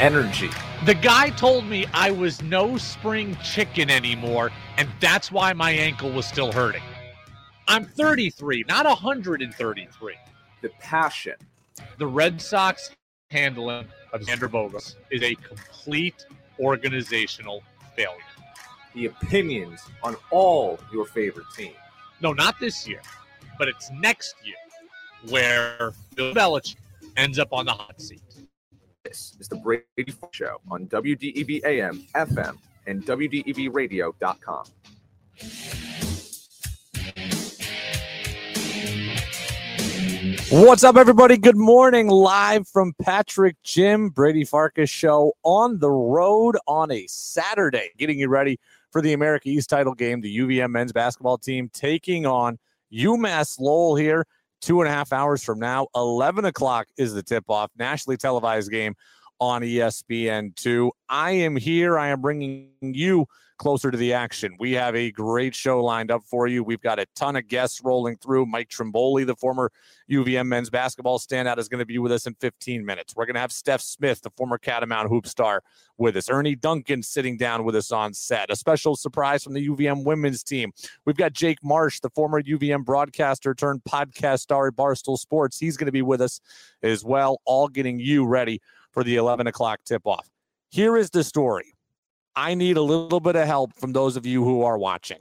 energy. The guy told me I was no spring chicken anymore, and that's why my ankle was still hurting. I'm 33, not 133. The passion. The Red Sox handling of Xander Bogaerts is a complete organizational failure. The opinions on all your favorite teams. No, not this year, but it's next year where Bill Belichick ends up on the hot seat. This is the Brady Show on WDEV AM, FM, and WDEVradio.com. What's up, everybody? Good morning. Live from Patrick Gym Brady Farkas show on the road on a Saturday, getting you ready for the America East title game. The UVM men's basketball team taking on UMass Lowell here two and a half hours from now. 11 o'clock is the tip off, nationally televised game on ESPN2. I am here. I am bringing you closer to the action. We have a great show lined up for you. We've got a ton of guests rolling through. Mike Trimboli, the former UVM men's basketball standout, is going to be with us in 15 minutes. We're going to have Stef Smith, the former Catamount hoop star, with us. Ernie Duncan sitting down with us on set. A special surprise from the UVM women's team. We've got Jake Marsh, the former UVM broadcaster turned podcast star at Barstool Sports. He's going to be with us as well, all getting you ready for the 11 o'clock tip off. Here is the story. I need a little bit of help from those of you who are watching.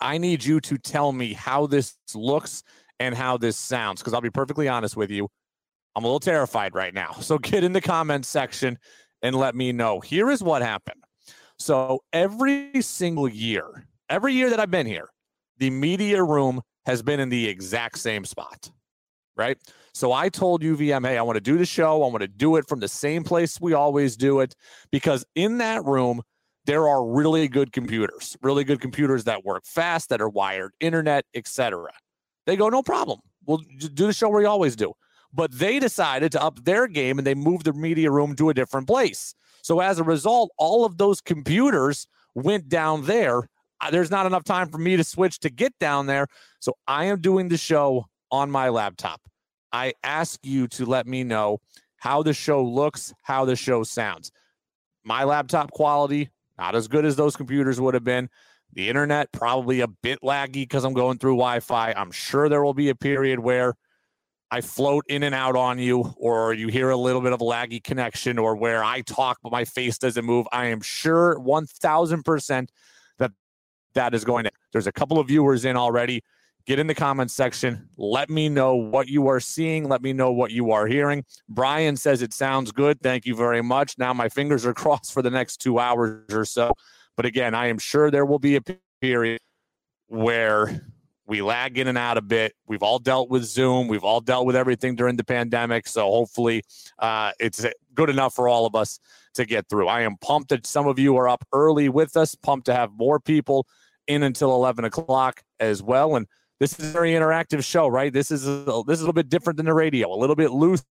I need you to tell me how this looks and how this sounds because I'll be perfectly honest with you. I'm a little terrified right now. So get in the comments section and let me know. Here is what happened. So every single year, every year that I've been here, the media room has been in the exact same spot, right? So I told UVM, hey, I want to do the show. I want to do it from the same place we always do it because in that room, there are really good computers, really good computers that work fast, that are wired, internet, etc. They go, no problem. We'll do the show where we always do. But they decided to up their game and they moved the media room to a different place. So as a result, all of those computers went down there. Uh, there's not enough time for me to switch to get down there. So I am doing the show on my laptop. I ask you to let me know how the show looks, how the show sounds. My laptop quality, not as good as those computers would have been. The internet, probably a bit laggy because I'm going through Wi Fi. I'm sure there will be a period where I float in and out on you, or you hear a little bit of a laggy connection, or where I talk but my face doesn't move. I am sure 1000% that that is going to. There's a couple of viewers in already get in the comments section. Let me know what you are seeing. Let me know what you are hearing. Brian says it sounds good. Thank you very much. Now my fingers are crossed for the next two hours or so. But again, I am sure there will be a period where we lag in and out a bit. We've all dealt with Zoom. We've all dealt with everything during the pandemic. So hopefully uh, it's good enough for all of us to get through. I am pumped that some of you are up early with us, pumped to have more people in until 11 o'clock as well. And this is a very interactive show, right? This is a, this is a little bit different than the radio, a little bit looser,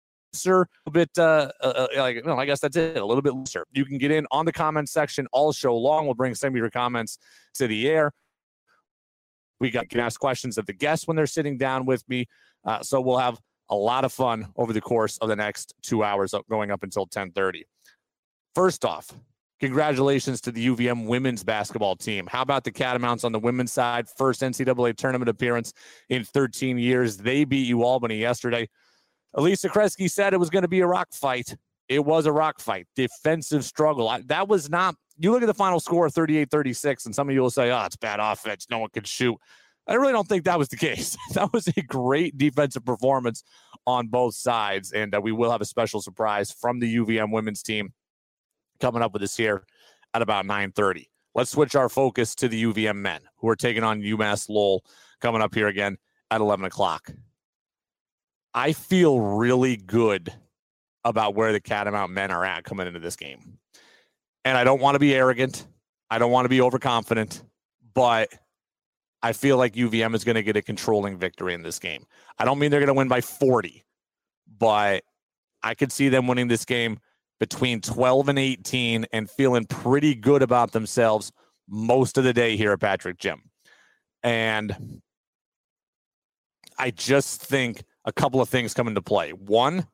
a little bit uh, uh, uh like well, I guess that's it, a little bit looser. You can get in on the comment section all show long. We'll bring some of your comments to the air. We got can ask questions of the guests when they're sitting down with me. Uh, so we'll have a lot of fun over the course of the next two hours, going up until 10:30. First off, Congratulations to the UVM women's basketball team. How about the Catamounts on the women's side? First NCAA tournament appearance in 13 years. They beat UAlbany yesterday. Alisa Kresge said it was going to be a rock fight. It was a rock fight, defensive struggle. That was not, you look at the final score 38 36, and some of you will say, oh, it's bad offense. No one can shoot. I really don't think that was the case. That was a great defensive performance on both sides. And uh, we will have a special surprise from the UVM women's team coming up with us here at about 9:30. Let's switch our focus to the UVM men who are taking on UMass Lowell coming up here again at 11 o'clock. I feel really good about where the Catamount men are at coming into this game. And I don't want to be arrogant. I don't want to be overconfident, but I feel like UVM is going to get a controlling victory in this game. I don't mean they're going to win by 40, but I could see them winning this game between 12 and 18 and feeling pretty good about themselves most of the day here at Patrick Gym. And I just think a couple of things come into play. One,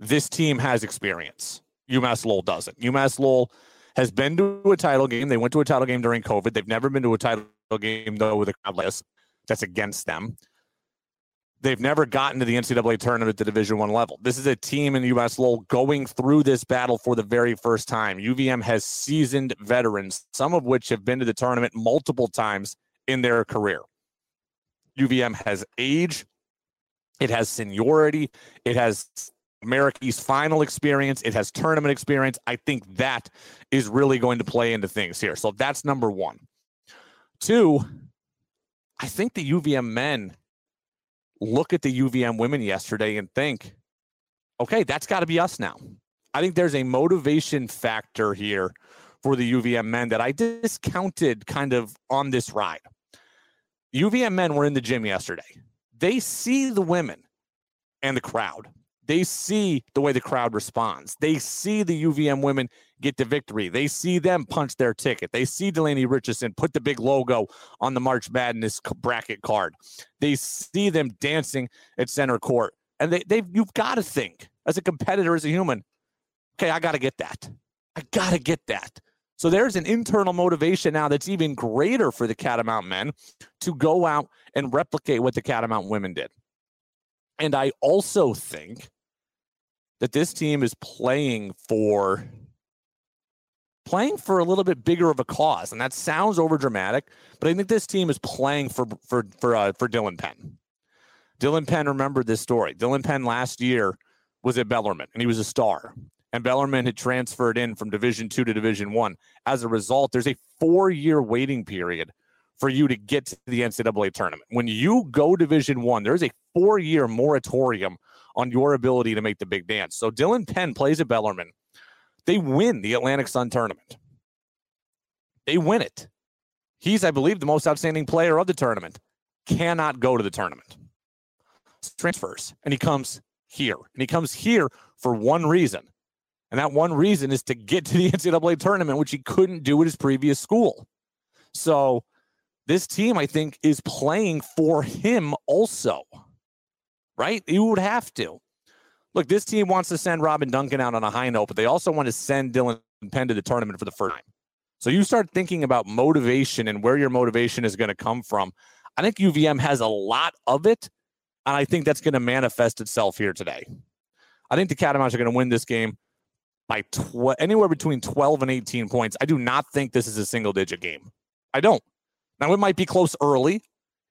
this team has experience. UMass Lowell doesn't. UMass Lowell has been to a title game. They went to a title game during COVID. They've never been to a title game though with a crowd list. That's against them. They've never gotten to the NCAA tournament at the Division One level. This is a team in UMass Lowell going through this battle for the very first time. UVM has seasoned veterans, some of which have been to the tournament multiple times in their career. UVM has age, it has seniority, it has America East final experience, it has tournament experience. I think that is really going to play into things here. So that's number one. Two, I think the UVM men look at the UVM women yesterday and think, okay, that's got to be us now. I think there's a motivation factor here for the UVM men that I discounted kind of on this ride. UVM men were in the gym yesterday. They see the women and the crowd. They see the way the crowd responds. They see the UVM women get the victory. They see them punch their ticket. They see Delaney Richardson put the big logo on the March Madness bracket card. They see them dancing at center court. And they, they've you've got to think as a competitor, as a human, okay, I got to get that. I got to get that. So there's an internal motivation now that's even greater for the Catamount men to go out and replicate what the Catamount women did. And I also think that this team is playing for playing for a little bit bigger of a cause, and that sounds over dramatic, but I think this team is playing for for for uh, for Dylan Penn. Dylan Penn remembered this story. Dylan Penn last year was at Bellarmine, and he was a star. And Bellarmine had transferred in from Division Two to Division One. As a result, there's a four-year waiting period for you to get to the NCAA tournament. When you go Division One, there's a four-year moratorium on your ability to make the big dance. So Dylan Penn plays at Bellarmine they win the Atlantic Sun tournament. They win it. He's, I believe, the most outstanding player of the tournament. Cannot go to the tournament. Transfers, and he comes here. And he comes here for one reason. And that one reason is to get to the NCAA tournament, which he couldn't do at his previous school. So this team, I think, is playing for him also. Right? You would have to look, this team wants to send Robin Duncan out on a high note, but they also want to send Dylan Penn to the tournament for the first time. So you start thinking about motivation and where your motivation is going to come from. I think UVM has a lot of it, and I think that's going to manifest itself here today. I think the Catamounts are going to win this game by tw- anywhere between 12 and 18 points. I do not think this is a single digit game. I don't. Now, it might be close early.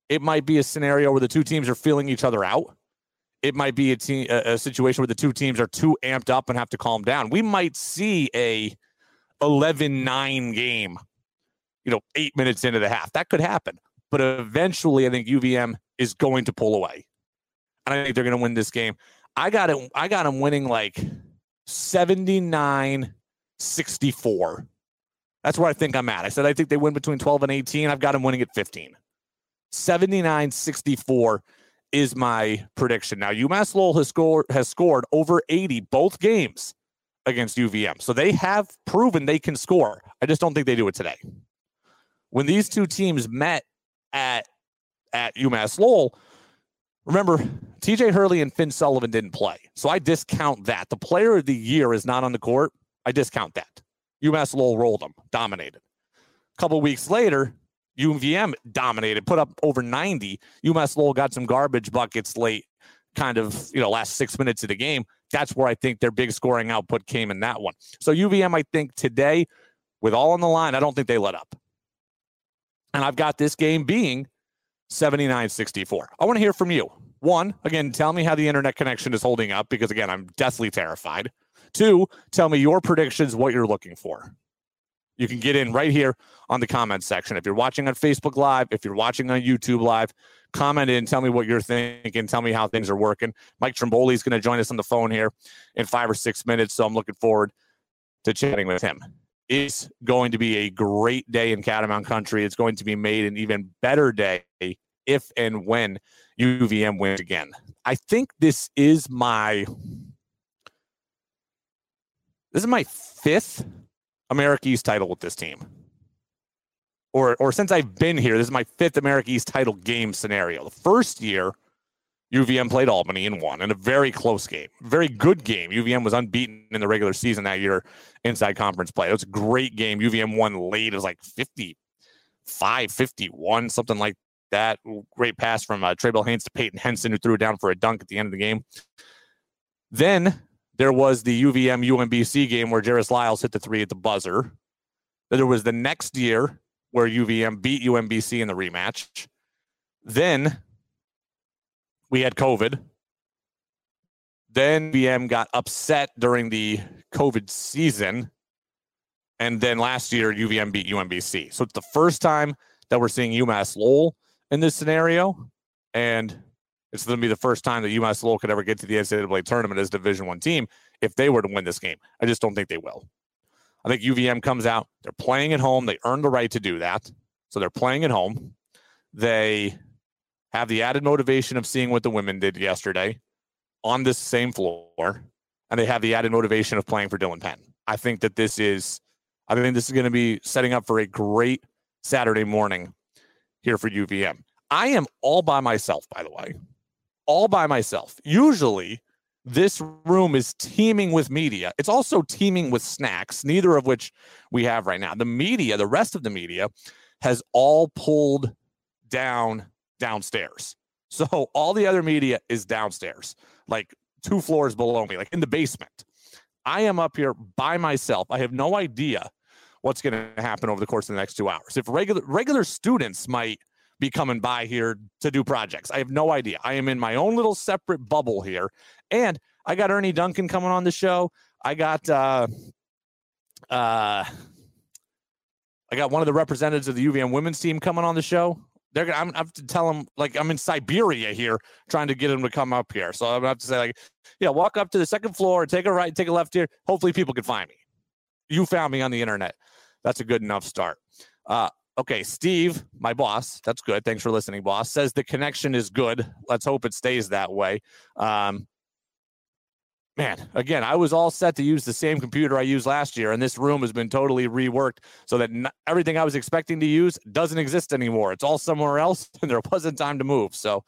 It might be a scenario where the two teams are feeling each other out it might be a team a, a situation where the two teams are too amped up and have to calm down. We might see a 11-9 game, you know, 8 minutes into the half. That could happen. But eventually I think UVM is going to pull away. And I think they're going to win this game. I got it I got them winning like 79 64. That's where I think I'm at. I said I think they win between 12 and 18. I've got them winning at 15. 79 64 is my prediction. Now, UMass Lowell has scored has scored over 80 both games against UVM. So they have proven they can score. I just don't think they do it today. When these two teams met at at UMass Lowell, remember TJ Hurley and Finn Sullivan didn't play. So I discount that. The player of the year is not on the court. I discount that. UMass Lowell rolled them, dominated. A couple weeks later, UVM dominated, put up over 90. UMass Lowell got some garbage buckets late, kind of, you know, last six minutes of the game. That's where I think their big scoring output came in that one. So UVM, I think today, with all on the line, I don't think they let up. And I've got this game being 79 64. I want to hear from you. One, again, tell me how the internet connection is holding up because, again, I'm deathly terrified. Two, tell me your predictions, what you're looking for. You can get in right here on the comment section. If you're watching on Facebook Live, if you're watching on YouTube Live, comment in, tell me what you're thinking, tell me how things are working. Mike Trimboli is going to join us on the phone here in five or six minutes, so I'm looking forward to chatting with him. It's going to be a great day in Catamount Country. It's going to be made an even better day if and when UVM wins again. I think this is my this is my fifth America East title with this team. Or, or since I've been here, this is my fifth America East title game scenario. The first year, UVM played Albany and won in a very close game, very good game. UVM was unbeaten in the regular season that year inside conference play. It was a great game. UVM won late. It was like 55, 51, something like that. Great pass from uh, Trae Haynes to Payton Henson, who threw it down for a dunk at the end of the game. Then there was the UVM UMBC game where Jairus Lyles hit the three at the buzzer. Then there was the next year where UVM beat UMBC in the rematch. Then we had COVID. Then VM got upset during the COVID season. And then last year, UVM beat UMBC. So it's the first time that we're seeing UMass Lowell in this scenario. And it's going to be the first time that UMass Lowell could ever get to the NCAA tournament as a Division One team if they were to win this game. I just don't think they will. I think UVM comes out. They're playing at home. They earned the right to do that. So they're playing at home. They have the added motivation of seeing what the women did yesterday on this same floor. And they have the added motivation of playing for Dylan Penn. I think that this is, I think this is going to be setting up for a great Saturday morning here for UVM. I am all by myself, by the way, all by myself. Usually, this room is teeming with media. It's also teeming with snacks, neither of which we have right now. The media, the rest of the media, has all pulled down downstairs. So all the other media is downstairs, like two floors below me, like in the basement. I am up here by myself. I have no idea what's going to happen over the course of the next two hours. If regular regular students might be coming by here to do projects. I have no idea. I am in my own little separate bubble here. And I got Ernie Duncan coming on the show. I got uh uh I got one of the representatives of the UVM women's team coming on the show. They're gonna I'm, I have to tell them like I'm in Siberia here trying to get them to come up here. So I'm gonna have to say, like, yeah, walk up to the second floor, take a right, take a left here. Hopefully people can find me. You found me on the internet. That's a good enough start. Uh, Okay, Steve, my boss, that's good. Thanks for listening, boss. Says the connection is good. Let's hope it stays that way. Um, man, again, I was all set to use the same computer I used last year, and this room has been totally reworked so that n- everything I was expecting to use doesn't exist anymore. It's all somewhere else, and there wasn't time to move. So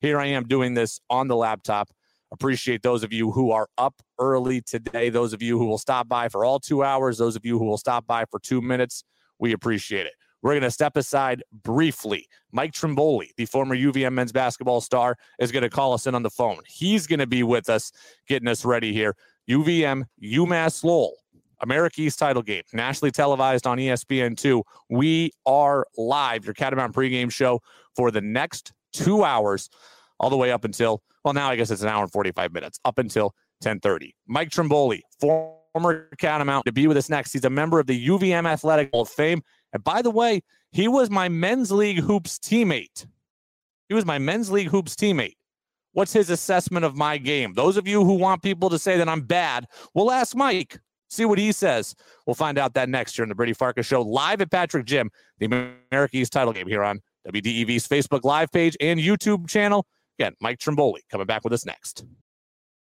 here I am doing this on the laptop. Appreciate those of you who are up early today, those of you who will stop by for all two hours, those of you who will stop by for two minutes. We appreciate it. We're going to step aside briefly. Mike Trimboli, the former UVM men's basketball star, is going to call us in on the phone. He's going to be with us, getting us ready here. UVM, UMass Lowell, America East title game, nationally televised on ESPN2. We are live, your Catamount pregame show for the next two hours, all the way up until, well, now I guess it's an hour and 45 minutes, up until 1030. Mike Trimboli, former Catamount, to be with us next. He's a member of the UVM Athletic Hall of Fame. And by the way, he was my men's league hoops teammate. He was my men's league hoops teammate. What's his assessment of my game? Those of you who want people to say that I'm bad, we'll ask Mike. See what he says. We'll find out that next year in the Brady Farkas Show, live at Patrick Gym, the America East title game here on WDEV's Facebook Live page and YouTube channel. Again, Mike Trimboli coming back with us next.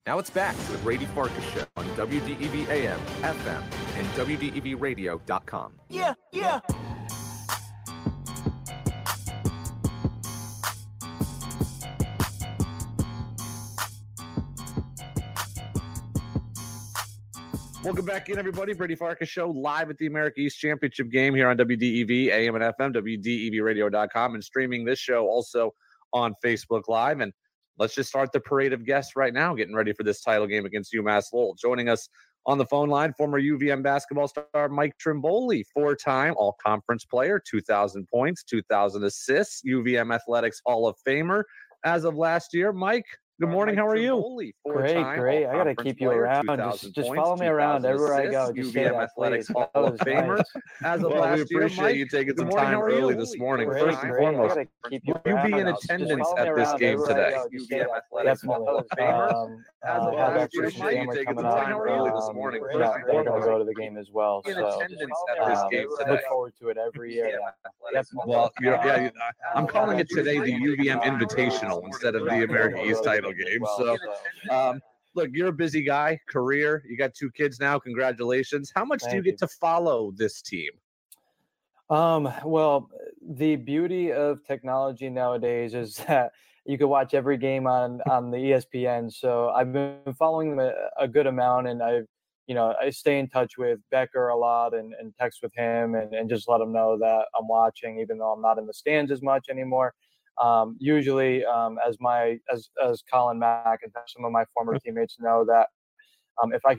Now it's back to the Brady Farkas Show on WDEV AM, FM, and WDEVradio.com. Yeah, yeah. Welcome back in, everybody. Brady Farkas Show live at the America East Championship game here on WDEV, AM and FM, WDEVradio.com, and streaming this show also on Facebook Live. And let's just start the parade of guests right now, getting ready for this title game against UMass Lowell. Joining us on the phone line, former UVM basketball star Mike Trimboli, four time all conference player, 2,000 points, 2,000 assists, UVM Athletics Hall of Famer as of last year. Mike, Good morning. How are you? Great, great. I gotta keep you around. Just, just follow me around everywhere I go. Just say that, Athletics Hall of Famer. As of well, last we appreciate year, you taking some time early this morning. Great, First and foremost, keep you, will you be in attendance at this game today? UVM Athletics Hall of Famer. Um, as of uh, last year, Mike, you taking some time early this um, morning. First and foremost, going to go to the game as well. In attendance at this game today. Look forward to it every year. Well, yeah, I'm calling it today the UVM Invitational instead of the American East title game. So. Um, look, you're a busy guy, career. You got two kids now. Congratulations. How much Thank do you get you. to follow this team? Um, well, the beauty of technology nowadays is that you could watch every game on on the ESPN. So I've been following them a, a good amount, and I've you know I stay in touch with Becker a lot and, and text with him and, and just let him know that I'm watching, even though I'm not in the stands as much anymore. Um, usually, um, as my as as Colin Mack and some of my former teammates know that um, if I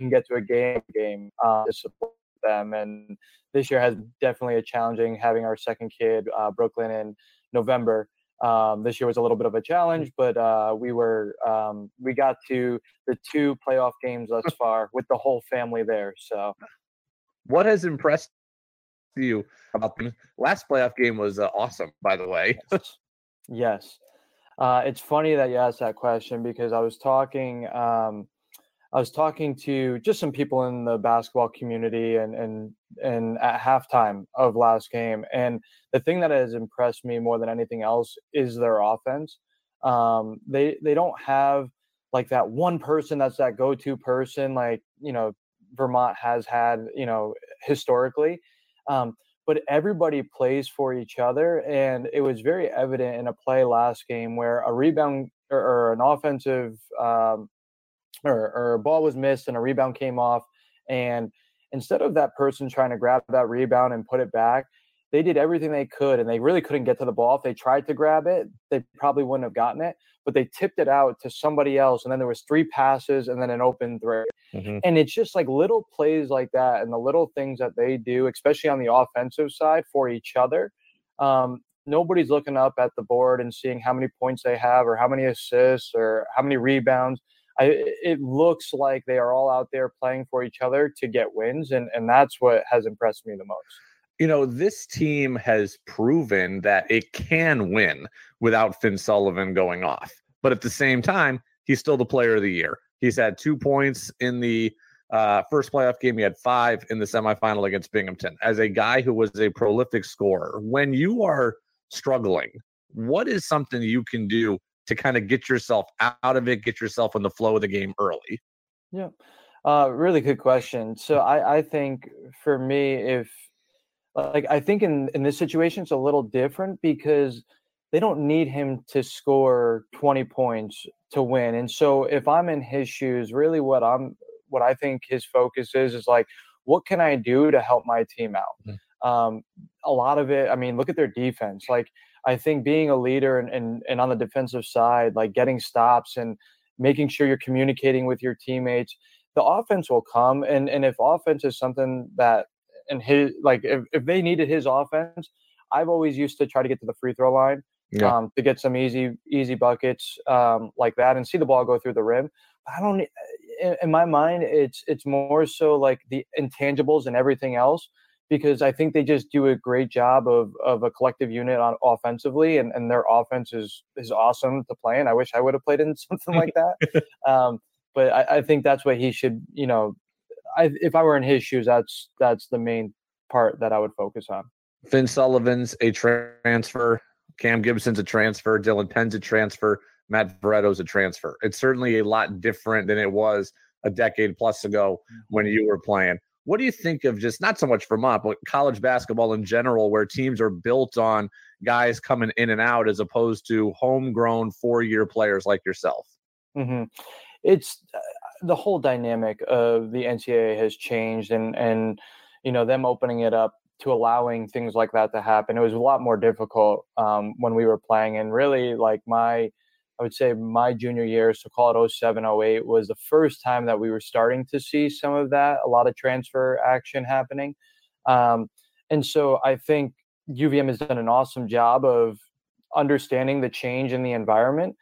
can get to a game game uh, to support them, and this year has definitely a challenging having our second kid, uh, Brooklyn, in November. Um, this year was a little bit of a challenge, but uh, we were um, we got to the two playoff games thus far with the whole family there. So, what has impressed you about the last playoff game was uh, awesome, by the way. Yes, uh, it's funny that you asked that question because I was talking. Um, I was talking to just some people in the basketball community and and and at halftime of last game, and the thing that has impressed me more than anything else is their offense. Um, they they don't have like that one person that's that go-to person like you know Vermont has had you know historically. Um, but everybody plays for each other, and it was very evident in a play last game where a rebound or, or an offensive um, or, or a ball was missed and a rebound came off. And instead of that person trying to grab that rebound and put it back, they did everything they could and they really couldn't get to the ball. If they tried to grab it, they probably wouldn't have gotten it, but they tipped it out to somebody else. And then there was three passes and then an open three. Mm-hmm. And it's just like little plays like that and the little things that they do, especially on the offensive side for each other. Um, nobody's looking up at the board and seeing how many points they have or how many assists or how many rebounds. I, it looks like they are all out there playing for each other to get wins, and and that's what has impressed me the most. You know, this team has proven that it can win without Finn Sullivan going off, but at the same time, he's still the player of the year. He's had two points in the uh, first playoff game. He had five in the semifinal against Binghamton. As a guy who was a prolific scorer, when you are struggling, what is something you can do to kind of get yourself out of it, get yourself in the flow of the game early? Yeah, uh, really good question. So I, I think for me, if like I think in in this situation it's a little different because they don't need him to score 20 points to win. And so if I'm in his shoes, really what I'm what I think his focus is is like what can I do to help my team out? Mm-hmm. Um, a lot of it, I mean, look at their defense. Like I think being a leader and, and, and on the defensive side, like getting stops and making sure you're communicating with your teammates, the offense will come. And, and if offense is something that, and his, like, if, if they needed his offense, I've always used to try to get to the free throw line yeah. um, to get some easy, easy buckets um, like that and see the ball go through the rim. But I don't, in, in my mind, it's, it's more so like the intangibles and everything else because I think they just do a great job of of a collective unit on offensively, and, and their offense is is awesome to play. And I wish I would have played in something like that. um, but I, I, think that's what he should. You know, I, if I were in his shoes, that's that's the main part that I would focus on. Finn Sullivan's a transfer. Kam Gibson's a transfer. Dylan Penn's a transfer. Matt Veretto's a transfer. It's certainly a lot different than it was a decade plus ago when mm-hmm. you were playing. What do you think of just not so much Vermont, but college basketball in general, where teams are built on guys coming in and out as opposed to homegrown four year players like yourself? Mm-hmm. It's uh, the whole dynamic of the NCAA has changed, and and you know them opening it up to allowing things like that to happen. It was a lot more difficult um, when we were playing, and really like my I would say my junior year, so call it 07, 08, was the first time that we were starting to see some of that, a lot of transfer action happening. Um, and so I think UVM has done an awesome job of understanding the change in the environment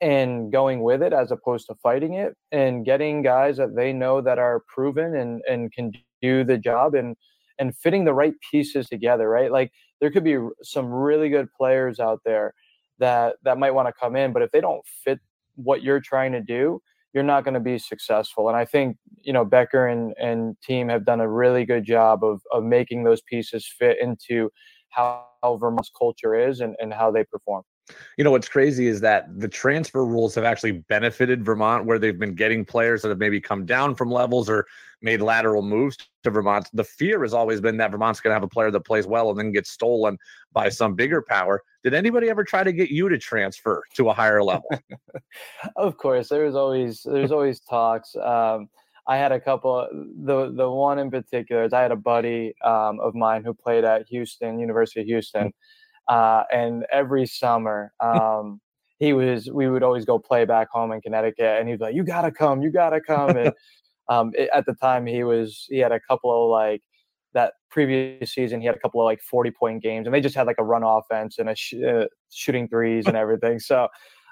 and going with it as opposed to fighting it and getting guys that they know that are proven and, and can do the job and and fitting the right pieces together, right? Like there could be some really good players out there that that might want to come in but if they don't fit what you're trying to do you're not going to be successful and i think you know becker and and team have done a really good job of of making those pieces fit into how, how vermont's culture is and, and how they perform You know what's crazy is that the transfer rules have actually benefited Vermont, where they've been getting players that have maybe come down from levels or made lateral moves to Vermont. The fear has always been that Vermont's going to have a player that plays well and then gets stolen by some bigger power. Did anybody ever try to get you to transfer to a higher level? of course, there's always there's always talks. Um, I had a couple. The the one in particular is I had a buddy um, of mine who played at Houston University of Houston, uh, and every summer um, he was we would always go play back home in Connecticut, and he'd be like, "You gotta come, you gotta come." And um, it, at the time, he was he had a couple of like that previous season he had a couple of like 40 point games and they just had like a run offense and a sh- uh, shooting threes and everything so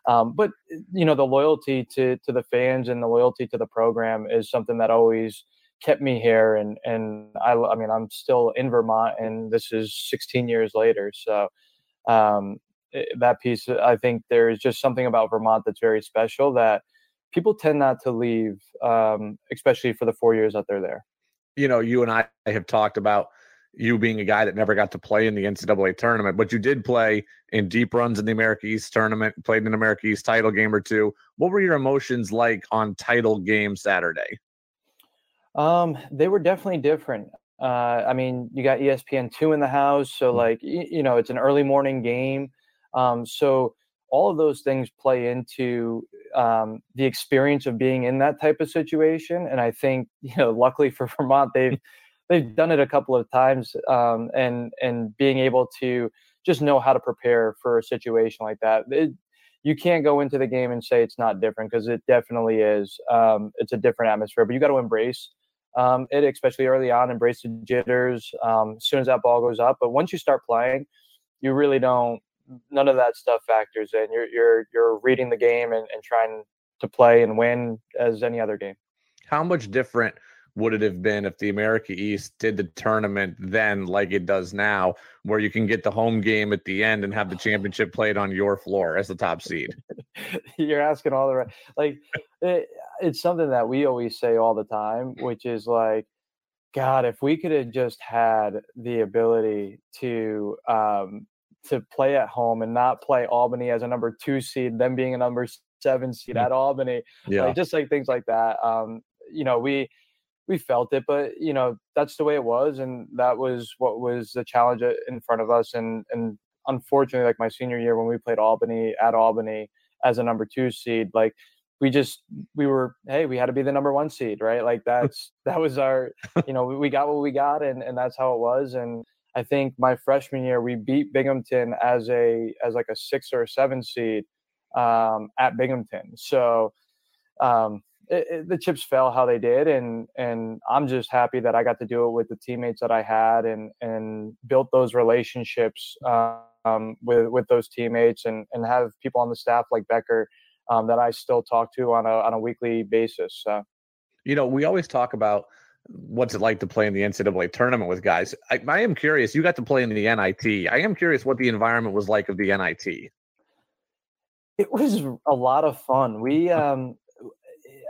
um, but you know, the loyalty to to the fans and the loyalty to the program is something that always kept me here. And and I, I mean, I'm still in Vermont, and this is 16 years later. So um, eh, that piece, I think there's just something about Vermont that's very special that people tend not to leave, um, especially for the four years that they're there. You know, you and I have talked about you being a guy that never got to play in the NCAA tournament, but you did play in deep runs in the America East tournament, played in an America East title game or two. What were your emotions like on title game Saturday? Um, they were definitely different. Uh, I mean, you got ESPN two in the house, so mm. like you, know, it's an early morning game. Um, so all of those things play into um, the experience of being in that type of situation. And I think, you know, luckily for Vermont, they've they've done it a couple of times, um, and and being able to just know how to prepare for a situation like that. It, you can't go into the game and say it's not different because it definitely is. Um, it's a different atmosphere, but you got to embrace um, it, especially early on. Embrace the jitters um, as soon as that ball goes up. But once you start playing, you really don't. None of that stuff factors in. You're you're you're reading the game and, and trying to play and win as any other game. How much different would it have been if the America East did the tournament then like it does now, where you can get the home game at the end and have the championship played on your floor as the top seed? You're asking all the right, like it, it's something that we always say all the time, which is like, God, if we could have just had the ability to um, to play at home and not play Albany as a number two seed, them being a number seven seed mm. at Albany, yeah, like, just like things like that. Um, you know, we we felt it, but you know that's the way it was, and that was what was the challenge in front of us. And and unfortunately, like my senior year when we played Albany at Albany as a number two seed, like we just we were hey we had to be the number one seed right? Like that's that was our you know we got what we got and and that's how it was and i think my freshman year we beat binghamton as a as like a six or a seven seed um, at binghamton. So um, it, it, the chips fell how they did, and and I'm just happy that I got to do it with the teammates that I had, and and built those relationships um, with with those teammates, and and have people on the staff like Becker um, that I still talk to on a on a weekly basis. So. You know, we always talk about what's it like to play in the NCAA tournament with guys. I, I am curious. You got to play in the NIT. I am curious what the environment was like of the NIT. It was a lot of fun. We um,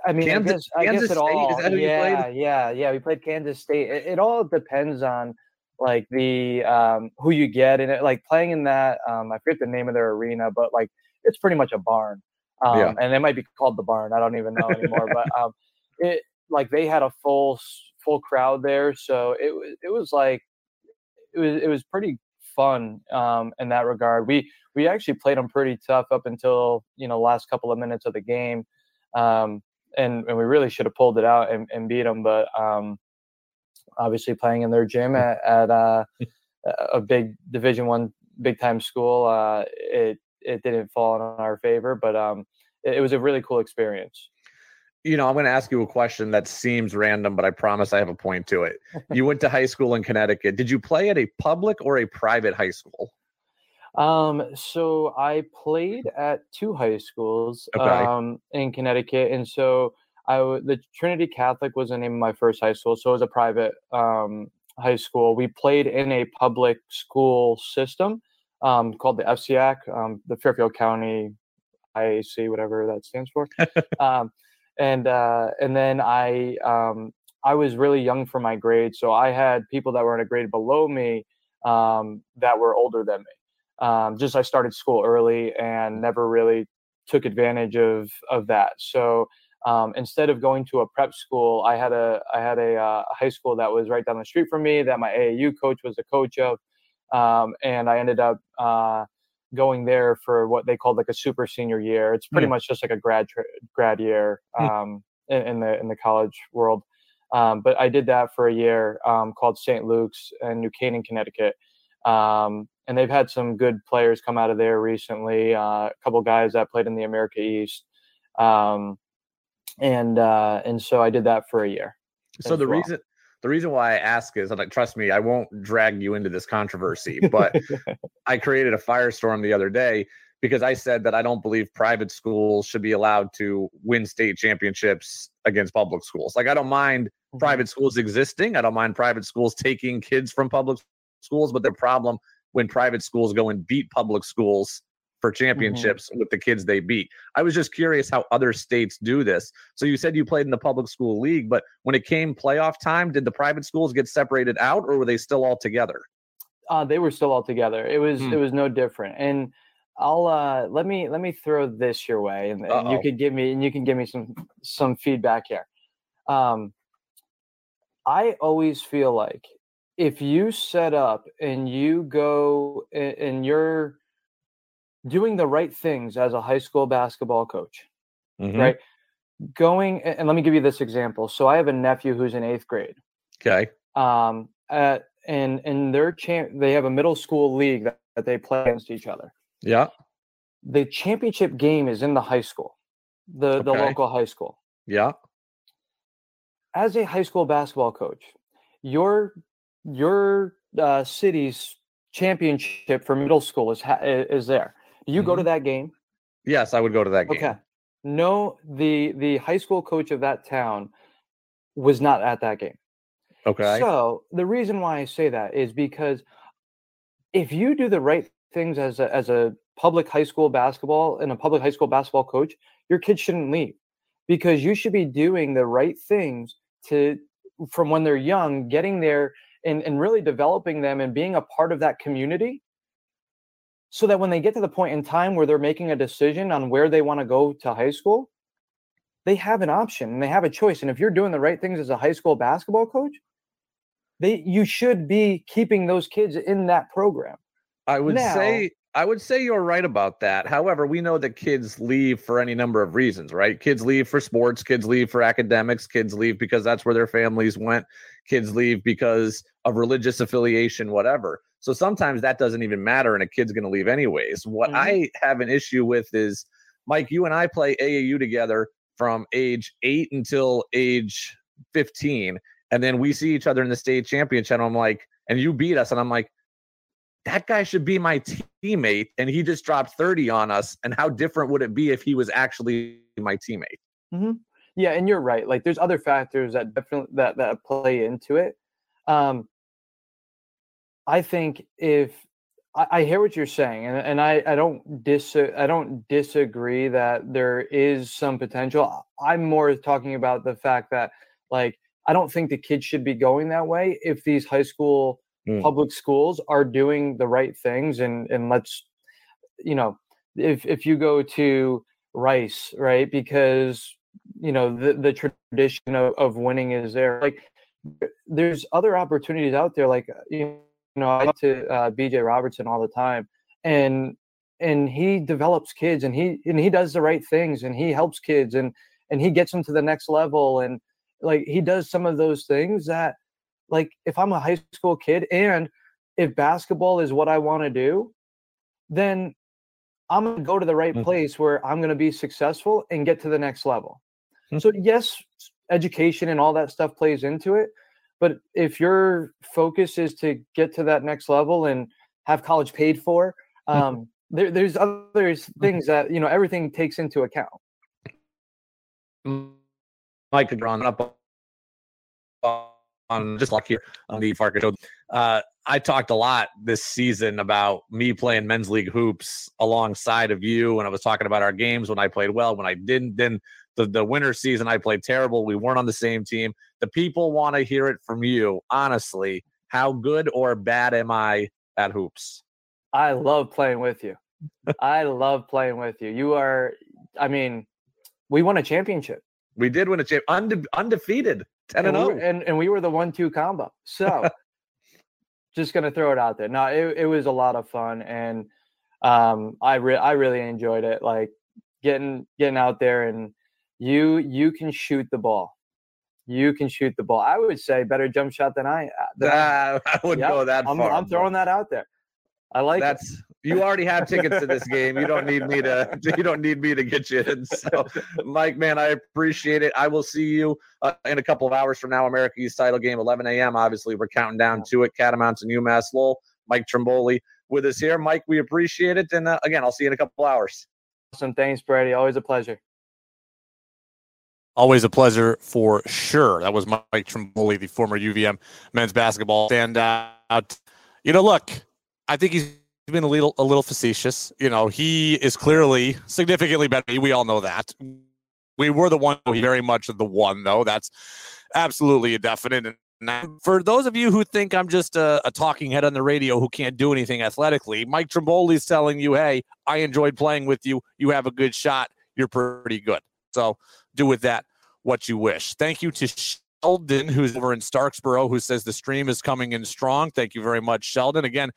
I mean, Kansas, I guess, I guess it all. yeah, yeah, yeah. We played Kansas State. It, it, all depends on like the um, who you get and it, like playing in that. Um, I forget the name of their arena, but like it's pretty much a barn. Um, yeah. and it might be called the barn. I don't even know anymore. but um, it like they had a full full crowd there, so it was it was like it was it was pretty fun um, in that regard. We we actually played them pretty tough up until you know last couple of minutes of the game. Um, and, and we really should have pulled it out and, and beat them. But um, obviously, playing in their gym at, at uh, a big Division One big time school, uh, it it didn't fall in our favor. But um, it, it was a really cool experience you know, I'm going to ask you a question that seems random, but I promise I have a point to it. You went to high school in Connecticut. Did you play at a public or a private high school? Um, so I played at two high schools okay. um, in Connecticut, and so I w- the Trinity Catholic was the name of my first high school. So it was a private um, high school. We played in a public school system um, called the FCIAC, um, the Fairfield County IAC, whatever that stands for. um, and uh, and then I um, I was really young for my grade, so I had people that were in a grade below me um, that were older than me. um, just I started school early and never really took advantage of of that. So um, instead of going to a prep school, I had a I had a, uh, high school that was right down the street from me that my AAU coach was a coach of, um, and I ended up uh, going there for what they called like a super senior year. It's pretty mm. much just like a grad tra- grad year hmm. um, in, in, the in the college world. Um, but I did that for a year um, called St. Luke's in New Canaan, Connecticut. Um, and they've had some good players come out of there recently. Uh, a couple guys that played in the America East, um, and uh, and so I did that for a year. So the well. reason the reason why I ask is I'm like, trust me, I won't drag you into this controversy, but I created a firestorm the other day because I said that I don't believe private schools should be allowed to win state championships against public schools. Like I don't mind mm-hmm. private schools existing. I don't mind private schools taking kids from public schools, but the problem when private schools go and beat public schools for mm-hmm. championships mm-hmm. with the kids they beat. I was just curious how other states do this. So you said you played in the public school league, but when it came playoff time, did the private schools get separated out or were they still all together? Uh, they were still all together. It was hmm. it was no different. And I'll uh, let me let me throw this your way, and, and you could give me and you can give me some some feedback here. Um, I always feel like if you set up and you go and you're doing the right things as a high school basketball coach, mm-hmm. right? Going and let me give you this example. So I have a nephew who's in eighth grade. Okay. Um, at, and and their champ, they have a middle school league that, that they play against each other. Yeah. The championship game is in the high school, the okay. the local high school. Yeah. As a high school basketball coach, your your uh, city's championship for middle school is ha- is there. You mm-hmm. go to mm-hmm. that game? Yes, I would go to that game. Okay. No, the the high school coach of that town was not at that game. Okay. So the reason why I say that is because if you do the right things as a as a public high school basketball and a public high school basketball coach, your kids shouldn't leave because you should be doing the right things to from when they're young, getting there and, and really developing them and being a part of that community so that when they get to the point in time where they're making a decision on where they want to go to high school, they have an option and they have a choice. And if you're doing the right things as a high school basketball coach, they you should be keeping those kids in that program. I would now, say I would say you're right about that. However, we know that kids leave for any number of reasons, right? Kids leave for sports, kids leave for academics, kids leave because that's where their families went, kids leave because of religious affiliation, whatever. So sometimes that doesn't even matter and a kid's going to leave anyways. What mm-hmm. I have an issue with is Mike, you and I play AAU together from age 8 until age 15 and then we see each other in the state championship and I'm like and you beat us and I'm like that guy should be my teammate and he just dropped 30 on us and how different would it be if he was actually my teammate? Mm-hmm. yeah and you're right like there's other factors that definitely that that play into it. Um i think if I, I hear what you're saying and, and i i don't dis i don't disagree that there is some potential. I'm more talking about the fact that like i don't think the kids should be going that way if these high school mm. public schools are doing the right things and and let's you know if if you go to rice right because you know the the tradition of, of winning is there like there's other opportunities out there like you know i talk to uh, bj robertson all the time and and he develops kids and he and he does the right things and he helps kids and and he gets them to the next level and like he does some of those things that like if I'm a high school kid and if basketball is what I want to do, then I'm going to go to the right mm-hmm. place where I'm going to be successful and get to the next level. Mm-hmm. So yes, education and all that stuff plays into it, but if your focus is to get to that next level and have college paid for, mm-hmm. um, there, there's other mm-hmm. things that you know everything takes into account. Mike could run up on just like here on the Farkas show. Uh, I talked a lot this season about me playing men's league hoops alongside of you, and I was talking about our games when I played well, when I didn't. Then the the winter season, I played terrible. We weren't on the same team. The people want to hear it from you, honestly. How good or bad am I at hoops? I love playing with you. I love playing with you. You are, I mean, we won a championship. We did win a championship, unde- undefeated, ten and and, we were- and and we were the one-two combo. So, just gonna throw it out there. No, it, it was a lot of fun, and um, I re- I really enjoyed it. Like getting getting out there, and you you can shoot the ball. You can shoot the ball. I would say better jump shot than I. uh, I I wouldn't Yep, go that I'm, far. I'm throwing that out there. I like it. That's you already have tickets to this game. You don't need me to. You don't need me to get you in. So, Mike, man, I appreciate it. I will see you uh, in a couple of hours from now. America East title game, 11 a.m. Obviously, we're counting down to it. Catamounts and UMass Lowell. Mike Trimboli with us here. Mike, we appreciate it. And uh, again, I'll see you in a couple hours. awesome. Thanks, Brady. Always a pleasure. Always a pleasure for sure. That was Mike Trimboli, the former UVM men's basketball standout. You know, look, I think he's been a little a little facetious. You know, he is clearly significantly better. We all know that. We were the one, very much the one, though. That's absolutely a definite. And for those of you who think I'm just a, a talking head on the radio who can't do anything athletically, Mike Trimboli is telling you, hey, I enjoyed playing with you. You have a good shot. You're pretty good. So do with that what you wish. Thank you to Sheldon, who's over in Starksboro, who says the stream is coming in strong. Thank you very much, Sheldon. Again,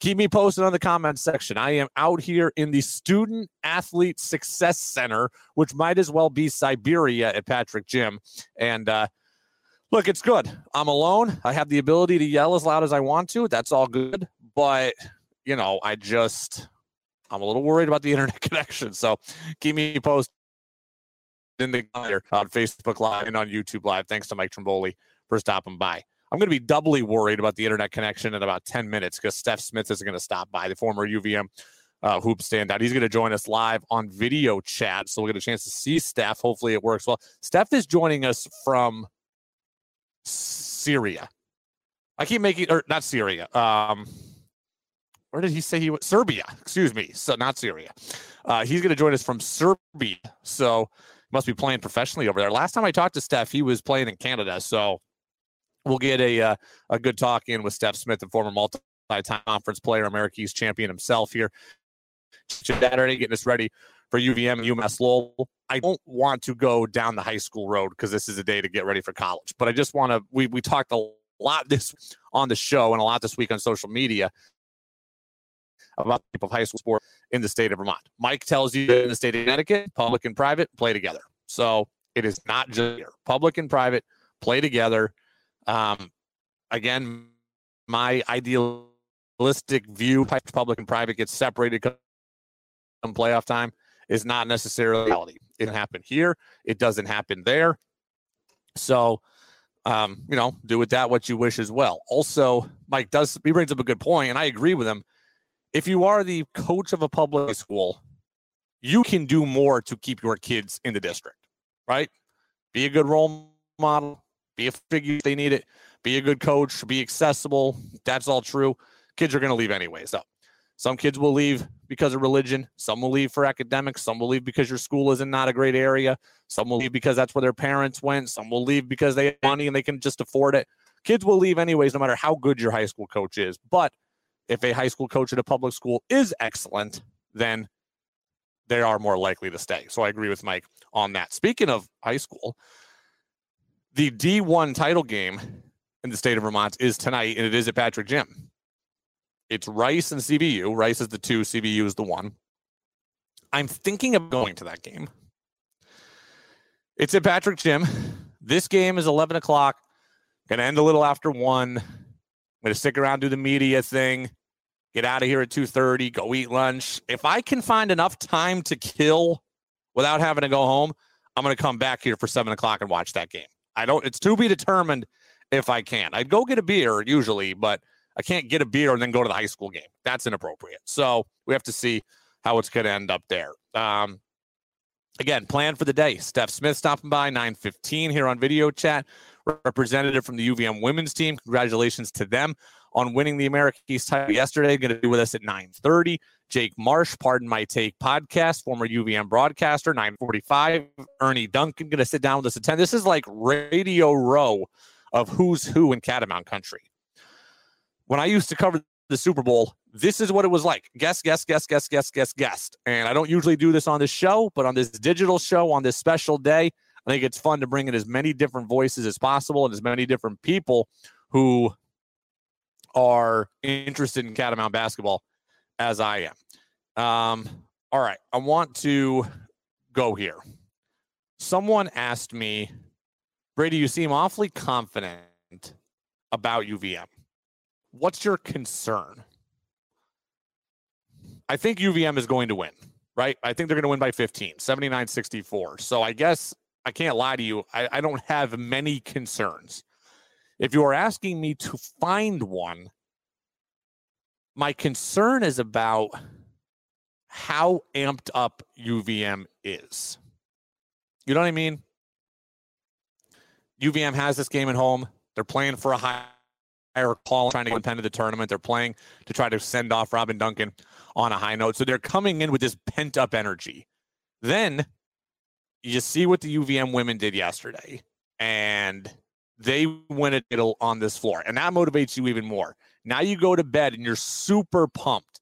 keep me posted on the comment section. I am out here in the Student Athlete Success Center, which might as well be Siberia at Patrick Gym. And uh, look, it's good. I'm alone. I have the ability to yell as loud as I want to. That's all good. But, you know, I just, I'm a little worried about the internet connection. So keep me posted in the on Facebook Live and on YouTube Live. Thanks to Mike Trimboli for stopping by. I'm going to be doubly worried about the internet connection in about 10 minutes because Stef Smith is going to stop by, the former UVM uh, hoop standout. He's going to join us live on video chat. So we'll get a chance to see Stef. Hopefully it works well. Stef is joining us from Syria. I keep making, or not Syria. Um, where did he say he was? Serbia, excuse me. So not Syria. Uh, he's going to join us from Serbia. So must be playing professionally over there. Last time I talked to Stef, he was playing in Canada. So we'll get a uh, a good talk in with Stef Smith, the former multi-time conference player, America East champion himself here. Saturday, getting us ready for UVM and UMass Lowell. I don't want to go down the high school road because this is a day to get ready for college. But I just want to. We we talked a lot this on the show and a lot this week on social media about the of high school sport in the state of Vermont. Mike tells you in the state of Connecticut, public and private play together. So it is not just here. Public and private play together. Um, again, my idealistic view, public and private gets separated come playoff time, is not necessarily reality. It doesn't happen here. It doesn't happen there. So, um, you know, do with that what you wish as well. Also, Mike does he brings up a good point, and I agree with him if you are the coach of a public school, you can do more to keep your kids in the district, right? Be a good role model, be a figure if they need it, be a good coach, be accessible. That's all true. Kids are going to leave anyway. So some kids will leave because of religion. Some will leave for academics. Some will leave because your school is in not a great area. Some will leave because that's where their parents went. Some will leave because they have money and they can just afford it. Kids will leave anyways, no matter how good your high school coach is. But if a high school coach at a public school is excellent, then they are more likely to stay. So I agree with Mike on that. Speaking of high school, the D1 title game in the state of Vermont is tonight, and it is at Patrick Gym. It's Rice and CVU. Rice is the two, CVU is the one. I'm thinking of going to that game. It's at Patrick Gym. This game is 11 o'clock. Going to end a little after one. I'm going to stick around, do the media thing, get out of here at 2.30, go eat lunch. If I can find enough time to kill without having to go home, I'm going to come back here for 7 o'clock and watch that game. I don't, it's to be determined if I can. I'd go get a beer usually, but I can't get a beer and then go to the high school game. That's inappropriate. So we have to see how it's going to end up there. Um, again, plan for the day. Stef Smith stopping by 9:15 here on video chat. Representative from the UVM women's team. Congratulations to them on winning the America East title yesterday. Going to be with us at 9:30. Jake Marsh, pardon my take podcast, former UVM broadcaster. 9:45. Ernie Duncan going to sit down with us at 10. This is like Radio Row of who's who in Catamount country. When I used to cover the Super Bowl, this is what it was like. Guess, guess, guess, guess, guess, guess, guessed. And I don't usually do this on this show, but on this digital show, on this special day, I think it's fun to bring in as many different voices as possible and as many different people who are interested in Catamount basketball as I am. Um, all right, I want to go here. Someone asked me, Brady, you seem awfully confident about UVM. What's your concern? I think UVM is going to win, right? I think they're going to win by 15, 79 64. So I guess I can't lie to you. I, I don't have many concerns. If you are asking me to find one, my concern is about how amped up UVM is. You know what I mean? UVM has this game at home. They're playing for a higher call, trying to get to the tournament. They're playing to try to send off Robin Duncan on a high note. So they're coming in with this pent up energy. Then you see what the UVM women did yesterday, and they win a title on this floor, and that motivates you even more. Now you go to bed and you're super pumped.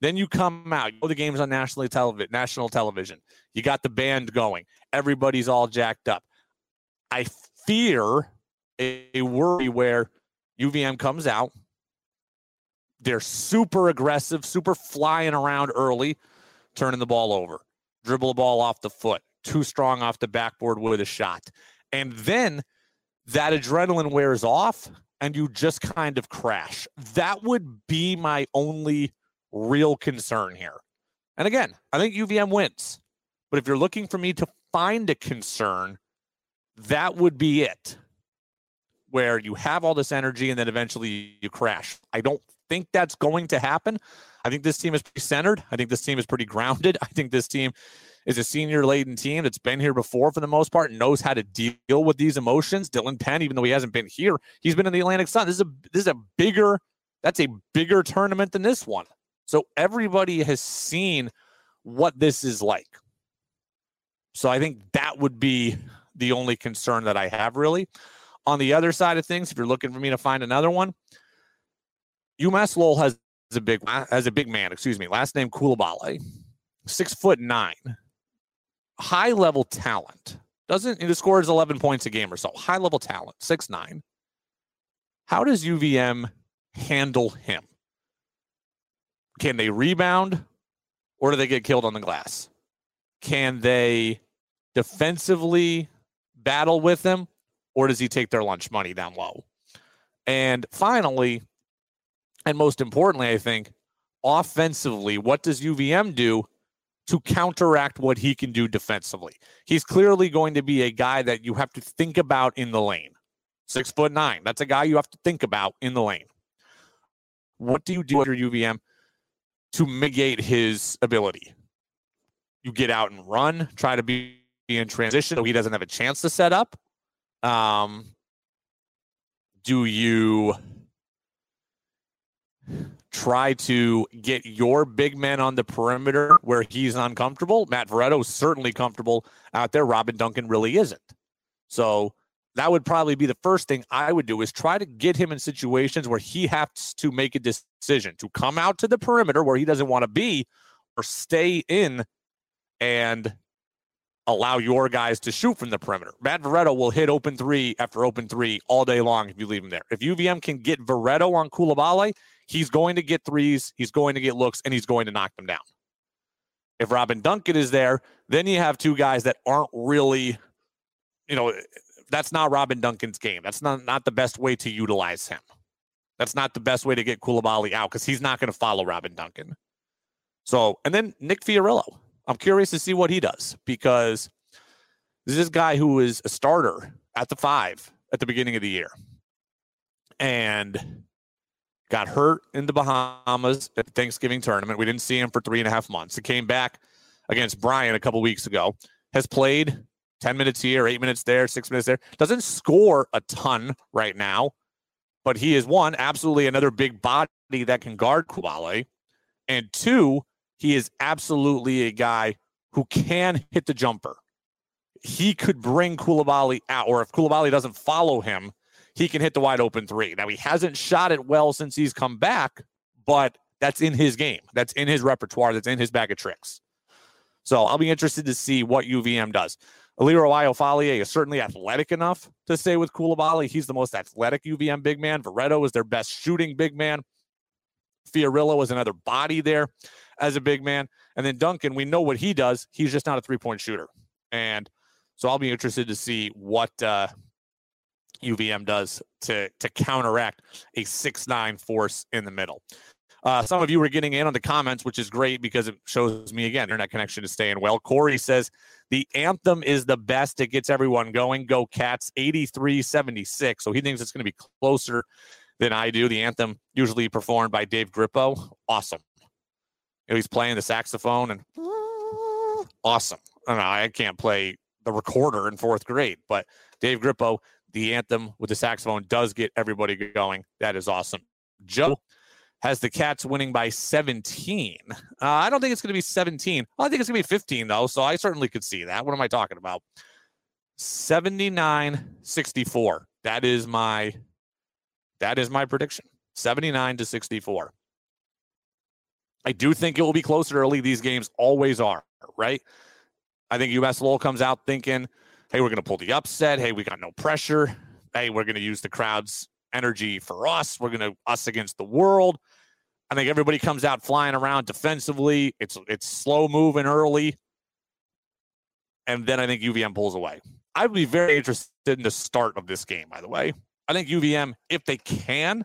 Then you come out. You know the game's on nationally television. National television. You got the band going. Everybody's all jacked up. I fear a, a worry where UVM comes out. They're super aggressive, super flying around early, turning the ball over, dribble the ball off the foot, too strong off the backboard with a shot. And then that adrenaline wears off and you just kind of crash. That would be my only real concern here. And again, I think UVM wins. But if you're looking for me to find a concern, that would be it. Where you have all this energy and then eventually you crash. I don't think that's going to happen. I think this team is pretty centered. I think this team is pretty grounded. I think this team is a senior laden team that's been here before for the most part, and knows how to deal with these emotions. Dylan Penn, even though he hasn't been here, he's been in the Atlantic Sun. This is a this is a bigger that's a bigger tournament than this one. So everybody has seen what this is like. So I think that would be the only concern that I have really. On the other side of things, if you're looking for me to find another one, UMass Lowell has a big has a big man, excuse me, last name Coulibaly, six foot nine, high level talent. Doesn't he scores 11 points a game or so? High level talent, six nine. How does UVM handle him? Can they rebound or do they get killed on the glass? Can they defensively battle with him or does he take their lunch money down low? And finally, and most importantly, I think offensively, what does UVM do to counteract what he can do defensively. He's clearly going to be a guy that you have to think about in the lane. Six foot nine. That's a guy you have to think about in the lane. What do you do at your UVM to mitigate his ability? You get out and run, try to be in transition so he doesn't have a chance to set up. Um, do you try to get your big men on the perimeter where he's uncomfortable. Matt Veretto is certainly comfortable out there. Robin Duncan really isn't. So that would probably be the first thing I would do is try to get him in situations where he has to make a decision to come out to the perimeter where he doesn't want to be or stay in and allow your guys to shoot from the perimeter. Matt Veretto will hit open three after open three all day long if you leave him there. If UVM can get Veretto on Coulibaly, he's going to get threes, he's going to get looks, and he's going to knock them down. If Robin Duncan is there, then you have two guys that aren't really, you know, that's not Robin Duncan's game. That's not, not the best way to utilize him. That's not the best way to get Coulibaly out because he's not going to follow Robin Duncan. So, and then Nick Fiorillo. I'm curious to see what he does because this is a guy who was a starter at the five at the beginning of the year. And got hurt in the Bahamas at the Thanksgiving tournament. We didn't see him for three and a half months. He came back against Bryant a couple weeks ago, has played 10 minutes here, eight minutes there, six minutes there. Doesn't score a ton right now, but he is one, absolutely another big body that can guard Coulibaly. And two, he is absolutely a guy who can hit the jumper. He could bring Coulibaly out, or if Coulibaly doesn't follow him, he can hit the wide open three. Now, he hasn't shot it well since he's come back, but That's in his game. That's in his repertoire. That's in his bag of tricks. So I'll be interested to see what UVM does. Aliro Iafalele is certainly athletic enough to stay with Coulibaly. He's the most athletic UVM big man. Veretto is their best shooting big man. Fiorillo is another body there as a big man. And then Duncan, we know what he does. He's just not a three point shooter. And so I'll be interested to see what uh, UVM does to to counteract a six nine force in the middle. Uh, some of you were getting in on the comments, which is great because it shows me again internet connection is staying well. Corey says the anthem is the best. It gets everyone going. Go Cats 83 76. So he thinks it's going to be closer than I do. The anthem usually performed by Dave Grippo. Awesome. You know, he's playing the saxophone and awesome. I, know, I can't play the recorder in fourth grade, but Dave Grippo, the anthem with the saxophone does get everybody going. That is awesome. Joe has the Cats winning by 17. Uh, I don't think it's going to be 17. I think it's going to be 15, though. So I certainly could see that. What am I talking about? 79 64. That is my that is my prediction. 79 to 64. I do think it will be closer early. These games always are, right? I think UMass Lowell comes out thinking, hey, we're going to pull the upset. Hey, we got no pressure. Hey, we're going to use the crowd's energy for us. We're going to us against the world. I think everybody comes out flying around defensively. It's it's slow moving early, and then I think UVM pulls away. I would be very interested in the start of this game. By the way, I think UVM, if they can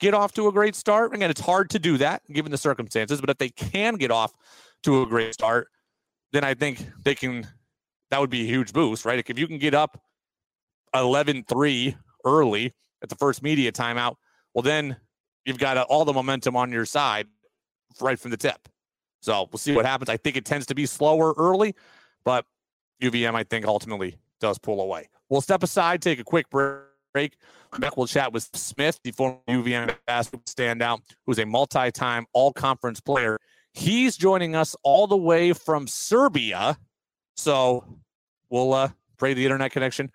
get off to a great start, again, it's hard to do that given the circumstances, but if they can get off to a great start, then I think they can. That would be a huge boost, right? If you can get up 11 3 early at the first media timeout, well, then you've got uh, all the momentum on your side right from the tip. So we'll see what happens. I think it tends to be slower early, but UVM, I think, ultimately does pull away. We'll step aside, take a quick break. Back, we'll chat with Smith, the former UVM basketball standout, who's a multi-time all-conference player. He's joining us all the way from Serbia. So we'll uh, pray the internet connection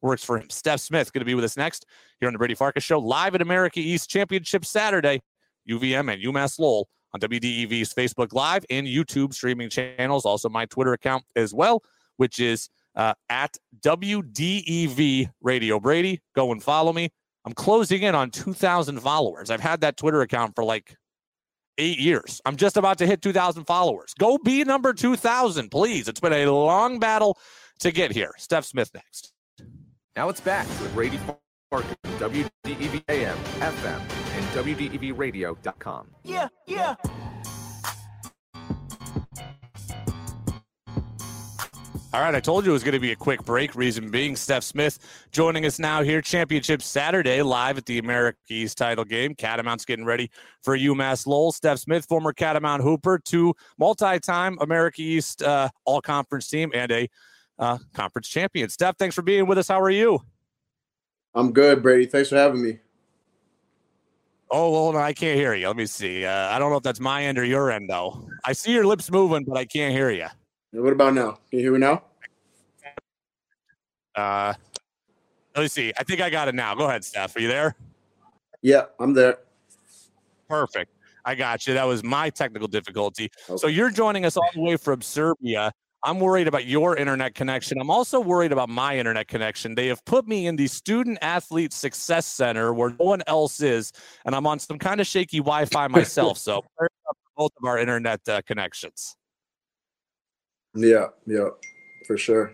works for him. Stef Smith going to be with us next here on the Brady Farkas Show, live at America East Championship Saturday. UVM and UMass Lowell on WDEV's Facebook Live and YouTube streaming channels. Also, my Twitter account as well, which is uh, at WDEV Radio Brady. Go and follow me. I'm closing in on 2,000 followers. I've had that Twitter account for like eight years. I'm just about to hit 2,000 followers. Go be number 2,000, please. It's been a long battle to get here. Stef Smith next. Now it's back to Brady Farkas, WDEV AM, FM, and WDEVradio.com. Yeah, yeah. All right, I told you it was going to be a quick break. Reason being, Stef Smith joining us now here, Championship Saturday, live at the America East title game. Catamounts getting ready for UMass Lowell. Stef Smith, former Catamount Hooper, two multi-time America East uh, All-Conference team, and a uh, conference champion. Stef, thanks for being with us. How are you? I'm good, Brady. Thanks for having me. Oh, hold on. I can't hear you. Let me see. Uh, I don't know if that's my end or your end, though. I see your lips moving, but I can't hear you. What about now? Can you hear me now? Uh, let me see. I think I got it now. Go ahead, Stef. Are you there? Yeah, I'm there. Perfect. I got you. That was my technical difficulty. Okay. So you're joining us all the way from Serbia. I'm worried about your internet connection. I'm also worried about my internet connection. They have put me in the Student Athlete Success Center where no one else is, and I'm on some kind of shaky Wi Fi myself. so, both of our internet uh, connections. Yeah, yeah, for sure.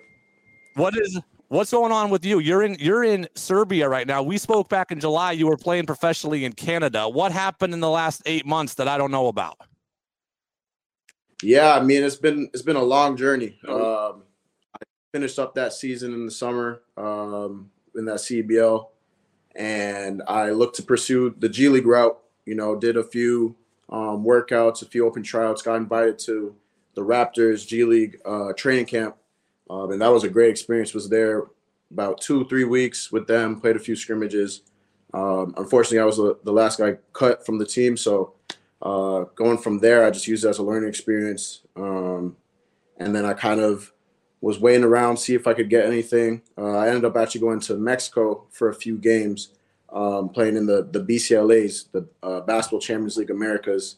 What is what's going on with you? You're in you're in Serbia right now. We spoke back in July. You were playing professionally in Canada. What happened in the last eight months that I don't know about? Yeah, I mean it's been it's been a long journey. Um, I finished up that season in the summer um, in that CBL, and I looked to pursue the G League route. You know, did a few um, workouts, a few open tryouts, got invited to the Raptors G League uh, training camp, um, and that was a great experience. Was there about two three weeks with them, played a few scrimmages. Um, unfortunately, I was the, the last guy cut from the team, so uh, going from there, I just used it as a learning experience. Um, and then I kind of was waiting around, see if I could get anything. Uh, I ended up actually going to Mexico for a few games, um, playing in the the BCLA's, the uh, Basketball Champions League Americas.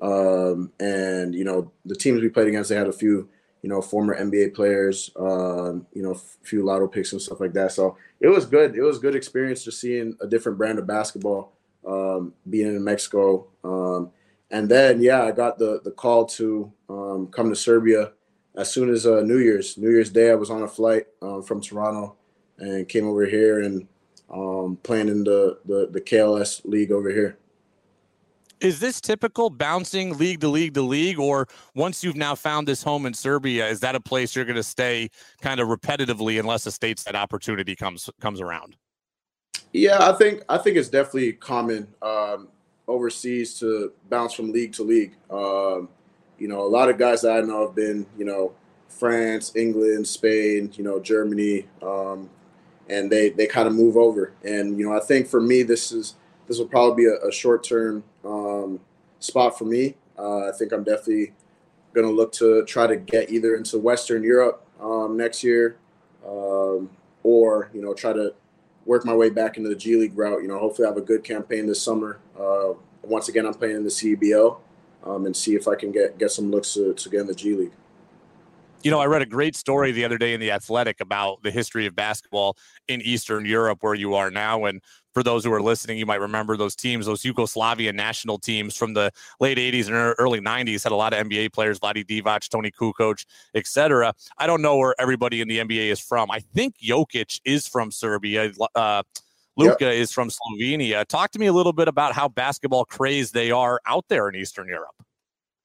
Um, and you know, the teams we played against, they had a few, you know, former NBA players, um, you know, a few lotto picks and stuff like that. So it was good. It was good experience just seeing a different brand of basketball, um, being in Mexico. And then yeah, I got the the call to um, come to Serbia as soon as uh, New Year's. New Year's Day, I was on a flight um, from Toronto and came over here and um, playing in the, the the KLS league over here. Is this typical bouncing league to league to league, or once you've now found this home in Serbia, is that a place you're going to stay kind of repetitively unless a stateside opportunity comes comes around? Yeah, I think I think it's definitely common um, overseas to bounce from league to league. Um, you know, a lot of guys that I know have been, you know, France, England, Spain, you know, Germany, um, and they they kind of move over. And you know, I think for me, this is this will probably be a, a short term um, spot for me. Uh, I think I'm definitely going to look to try to get either into Western Europe um, next year, um, or you know, try to work my way back into the G League route. You know, hopefully I have a good campaign this summer. Uh, once again, I'm playing in the CBL um, and see if I can get get some looks to, to get in the G League. You know, I read a great story the other day in the Athletic about the history of basketball in Eastern Europe, where you are now. And for those who are listening, you might remember those teams, those Yugoslavia national teams from the late 80s and early 90s had a lot of NBA players, Vlade Divac, Toni Kukoc, etc. I don't know where everybody in the NBA is from. I think Jokic is from Serbia. Uh, Luka yep. is from Slovenia. Talk to me a little bit about how basketball crazed they are out there in Eastern Europe.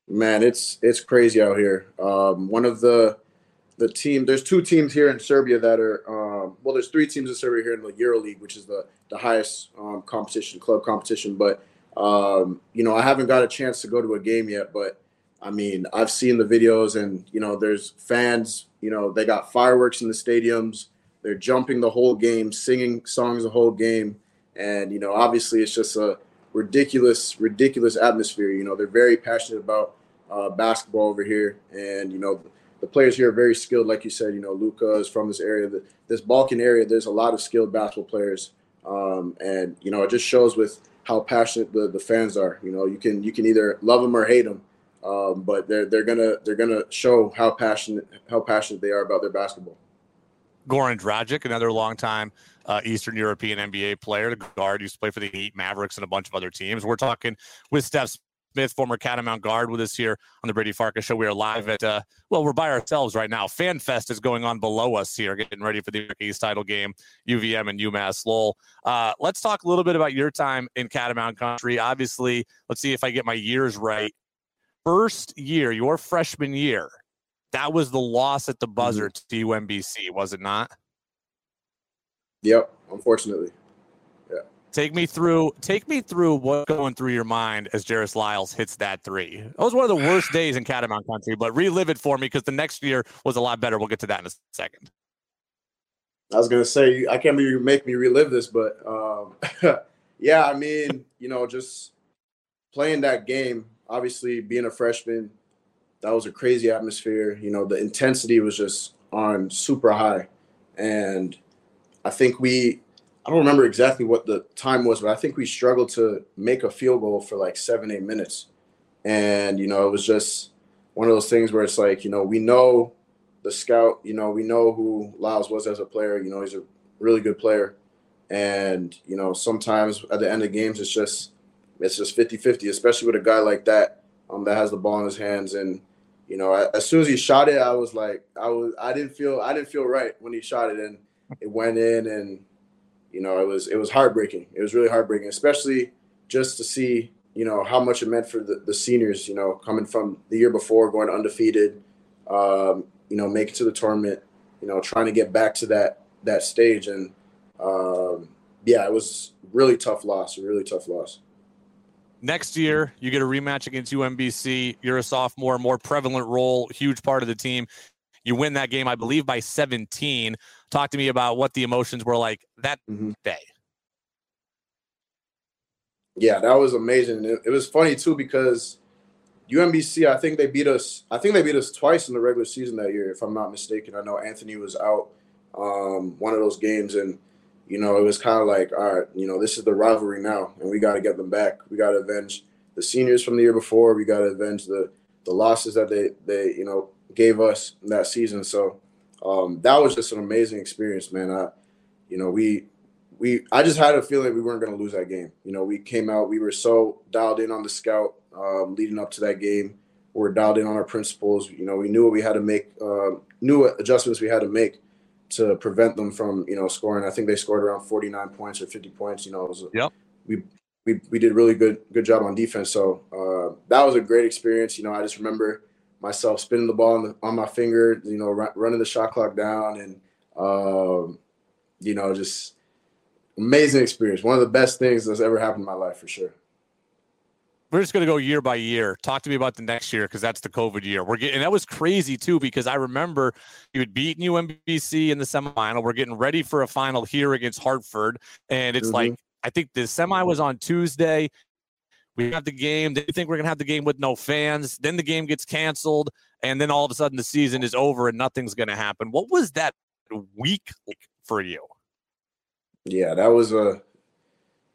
Man, it's it's crazy out here. Um, one of the the team there's two teams here in Serbia that are um, well, there's three teams in Serbia here in the EuroLeague, which is the the highest um, competition, club competition. But um, you know, I haven't got a chance to go to a game yet, but I mean, I've seen the videos, and you know, there's fans. You know, they got fireworks in the stadiums. They're jumping the whole game, singing songs the whole game, and you know, obviously, it's just a ridiculous, ridiculous atmosphere. You know, they're very passionate about uh, basketball over here, and you know the, players here are very skilled. Like you said, you know Luka is from this area, the, this Balkan area. There's a lot of skilled basketball players, um, and you know it just shows with how passionate the, the fans are. You know, you can you can either love them or hate them, um, but they're they're gonna they're gonna show how passionate how passionate they are about their basketball. Goran Dragic, another longtime uh, Eastern European NBA player, the guard, used to play for the Heat, Mavericks, and a bunch of other teams. We're talking with Stef Smith, former Catamount guard, with us here on the Brady Farkas Show. We are live at, uh, well, we're by ourselves right now. Fan Fest is going on below us here, getting ready for the East title game, UVM and UMass Lowell. Uh, let's talk a little bit about your time in Catamount Country. Obviously, let's see if I get my years right. First year, your freshman year, that was the loss at the buzzer mm-hmm. to UMBC, was it not? Yep, unfortunately. Take me through. Take me through what's going through your mind as Jairus Lyles hits that three. That was one of the worst days in Catamount Country, but relive it for me because the next year was a lot better. We'll get to that in a second. I was gonna say I can't even make me relive this, but um, yeah, I mean, you know, just playing that game. Obviously, being a freshman, that was a crazy atmosphere. You know, the intensity was just on super high, and I think we I don't remember exactly what the time was, but I think we struggled to make a field goal for like seven, eight minutes. And, you know, it was just one of those things where it's like, you know, we know the scout, you know, we know who Lyles was as a player. You know, he's a really good player. And, you know, sometimes at the end of games, it's just, it's just 50 50, especially with a guy like that um, that has the ball in his hands. And, you know, as soon as he shot it, I was like, I was, I didn't feel, I didn't feel right when he shot it. And it went in and, you know, it was it was heartbreaking. It was really heartbreaking, especially just to see you know how much it meant for the, the seniors. You know, coming from the year before, going undefeated, um, you know, making to the tournament, you know, trying to get back to that that stage, and um, yeah, it was really tough loss. A really tough loss. Next year, you get a rematch against UMBC. You're a sophomore, more prevalent role, huge part of the team. You win that game, I believe, by 17. Talk to me about what the emotions were like that mm-hmm. day. Yeah, that was amazing. It, it, was funny too because UMBC, I think they beat us. I think they beat us twice in the regular season that year, if I'm not mistaken. I know Anthony was out um, one of those games, and you know it was kind of like, all right, you know, this is the rivalry now, and we got to get them back. We got to avenge the seniors from the year before. We got to avenge the the losses that they they you know gave us that season. So um, that was just an amazing experience, man. I, you know, we we I just had a feeling we weren't going to lose that game. You know, we came out, we were so dialed in on the scout um, leading up to that game. We are dialed in on our principles. You know, we knew what we had to make, uh, knew what adjustments we had to make to prevent them from you know scoring. I think they scored around 49 points or 50 points. You know, it was yep. we we we did really good good job on defense. So uh, that was a great experience. You know, I just remember myself spinning the ball on, the, on my finger. You know, r- running the shot clock down, and um, you know, just amazing experience. One of the best things that's ever happened in my life for sure we're just going to go year by year. Talk to me about the next year because that's the COVID year. We're getting, and that was crazy too because I remember you had beaten UMBC in the semifinal. We're getting ready for a final here against Hartford, and it's mm-hmm. like I think the semi was on Tuesday. We have the game. They think we're going to have the game with no fans. Then the game gets canceled, and then all of a sudden the season is over and nothing's going to happen. What was that week like for you? Yeah, that was a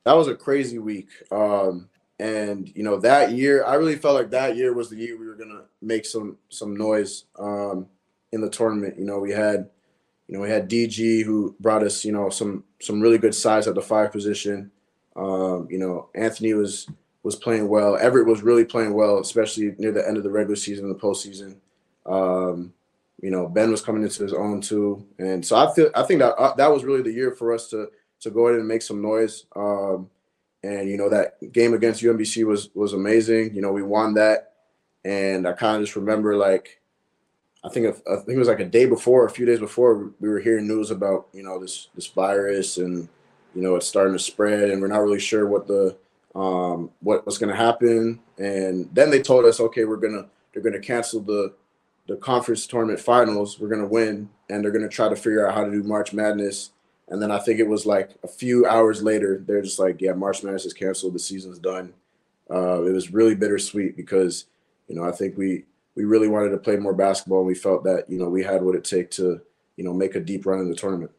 that was a crazy week. Um, and you know that year, I really felt like that year was the year we were gonna make some some noise um, in the tournament. You know, we had you know we had DG who brought us you know some some really good size at the five position. Um, you know, Anthony was was playing well. Everett was really playing well, especially near the end of the regular season and the postseason. Um, you know, Ben was coming into his own too, and so I feel I think that uh, that was really the year for us to to go ahead and make some noise. Um, and you know that game against UMBC was was amazing. You know, we won that, and I kind of just remember like, I think if, I think it was like a day before, a few days before, we were hearing news about you know this this virus, and you know it's starting to spread, and we're not really sure what the um, what was going to happen. And then they told us, okay, we're gonna they're gonna cancel the the conference tournament finals. We're gonna win, and they're gonna try to figure out how to do March Madness and then I think it was like a few hours later, they're just like, yeah, March Madness is canceled. The season's done. Uh, it was really bittersweet because, you know, I think we we really wanted to play more basketball. And we felt that, you know, we had what it take to, you know, make a deep run in the tournament.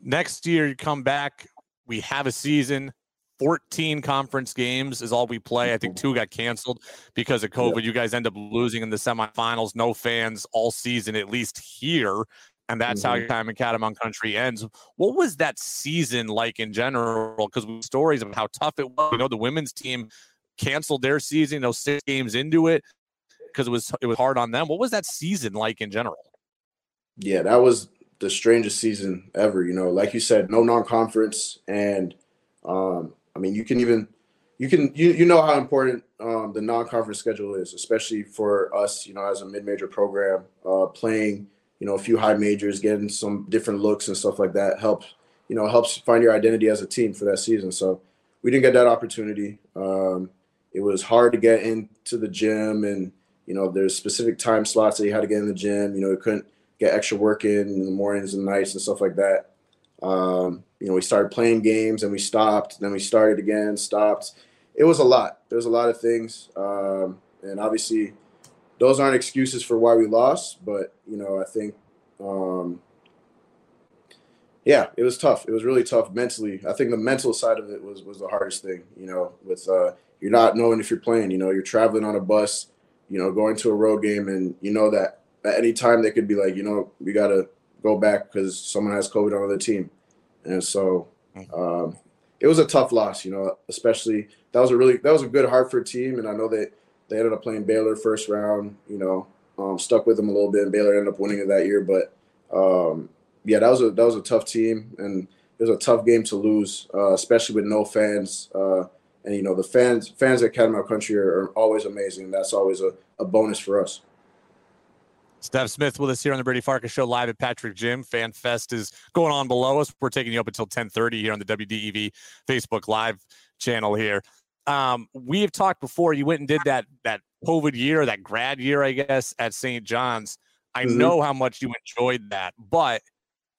Next year, you come back. We have a season. 14 conference games is all we play. I think two got canceled because of COVID. You guys end up losing in the semifinals. No fans all season, at least here and that's mm-hmm. how your time in Catamount Country ends. What was that season like in general? Because we stories of how tough it was. You know, the women's team canceled their season, those six games into it because it was it was hard on them. What was that season like in general? Yeah, that was the strangest season ever. You know, like you said, no non-conference, and um, I mean, you can even you can you you know how important um, the non-conference schedule is, especially for us. You know, as a mid-major program, uh, playing you know, a few high majors, getting some different looks and stuff like that helps, you know, helps find your identity as a team for that season. So we didn't get that opportunity. Um, it was hard to get into the gym and, you know, there's specific time slots that you had to get in the gym. You know, you couldn't get extra work in in the mornings and nights and stuff like that. Um, you know, we started playing games and we stopped, then we started again, stopped. It was a lot. There was a lot of things. Um, and obviously, those aren't excuses for why we lost, but you know, I think, um, yeah, it was tough. It was really tough mentally. I think the mental side of it was was the hardest thing. You know, with uh, you're not knowing if you're playing. You know, you're traveling on a bus. You know, going to a road game, and you know that at any time they could be like, you know, we got to go back because someone has COVID on the team, and so mm. um, it was a tough loss. You know, especially that was a really that was a good Hartford team, and I know that they ended up playing Baylor first round. You know, um, stuck with them a little bit, and Baylor ended up winning it that year. But um, yeah, that was a that was a tough team, and it was a tough game to lose, uh, especially with no fans. Uh, and you know, the fans fans at Catamount Country are, are always amazing. That's always a, a bonus for us. Stef Smith with us here on the Brady Farkas Show live at Patrick Gym. Fan Fest is going on below us. We're taking you up until 10:30 here on the WDEV Facebook Live channel here um, we have talked before. You went and did that that COVID year, that grad year, I guess, at St. John's. I mm-hmm. know how much you enjoyed that, but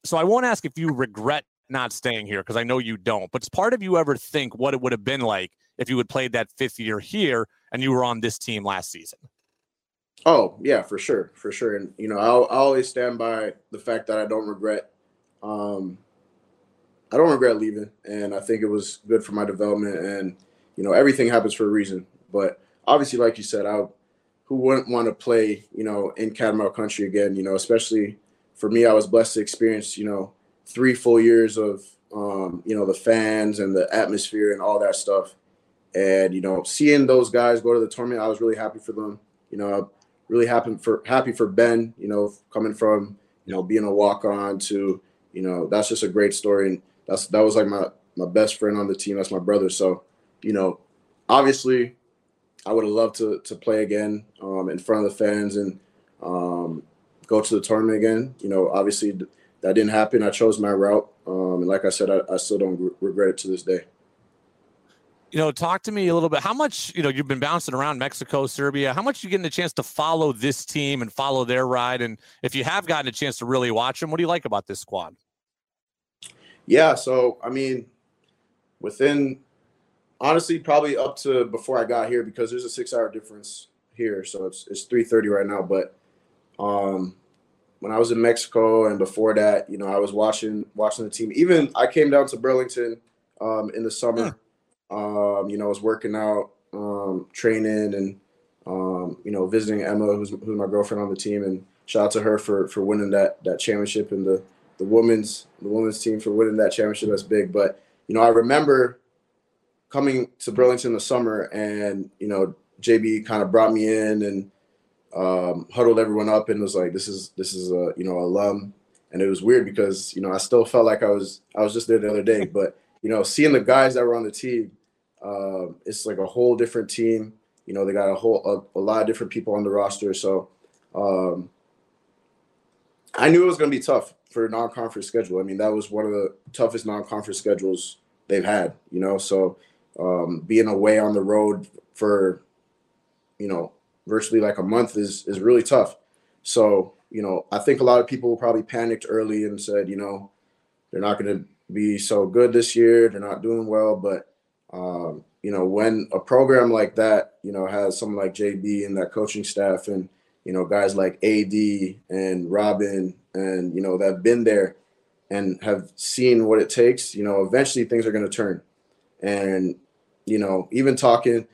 so I won't ask if you regret not staying here because I know you don't. But does part of you ever think what it would have been like if you had played that fifth year here and you were on this team last season? Oh yeah, for sure, for sure. And you know, I'll, I'll always stand by the fact that I don't regret. Um, I don't regret leaving, and I think it was good for my development and you know, everything happens for a reason. But obviously, like you said, I who wouldn't want to play, you know, in Catamount country again, you know, especially for me, I was blessed to experience, you know, three full years of, um, you know, the fans and the atmosphere and all that stuff. And, you know, seeing those guys go to the tournament, I was really happy for them. You know, really happy for happy for Ben, you know, coming from, you know, being a walk on to, you know, that's just a great story. And that's that was like my my best friend on the team. That's my brother. So, you know, obviously I would have loved to to play again um, in front of the fans and um, go to the tournament again. You know, obviously that didn't happen. I chose my route, um, and like I said, I, I still don't regret it to this day. You know, talk to me a little bit. How much, you know, you've been bouncing around Mexico, Serbia. How much you getting a chance to follow this team and follow their ride? And if you have gotten a chance to really watch them, what do you like about this squad? Yeah, so I mean, within honestly probably up to before I got here because there's a six hour difference here, so it's it's three thirty right now. But um, when I was in Mexico and before that, you know, I was watching watching the team. Even I came down to Burlington um, in the summer. Um, you know, I was working out, um, training, and um, you know, visiting Emma, who's, who's my girlfriend on the team, and shout out to her for for winning that that championship and the the women's the women's team for winning that championship. That's big. But you know, I remember coming to Burlington in the summer, and you know, JB kind of brought me in and um, huddled everyone up and was like, "This is this is a you know alum," and it was weird because you know I still felt like I was I was just there the other day, but you know, seeing the guys that were on the team, uh, it's like a whole different team. You know, they got a whole a, a lot of different people on the roster, so um, I knew it was going to be tough for a non-conference schedule. I mean, that was one of the toughest non-conference schedules they've had. You know, so um, being away on the road for you know virtually like a month is is really tough. So you know, I think a lot of people probably panicked early and said, you know, they're not going to be so good this year. They're not doing well, but um, you know, when a program like that, you know, has someone like JB and that coaching staff, and you know, guys like AD and Robin, and you know, that've been there and have seen what it takes, you know, eventually things are going to turn. And you know, even talking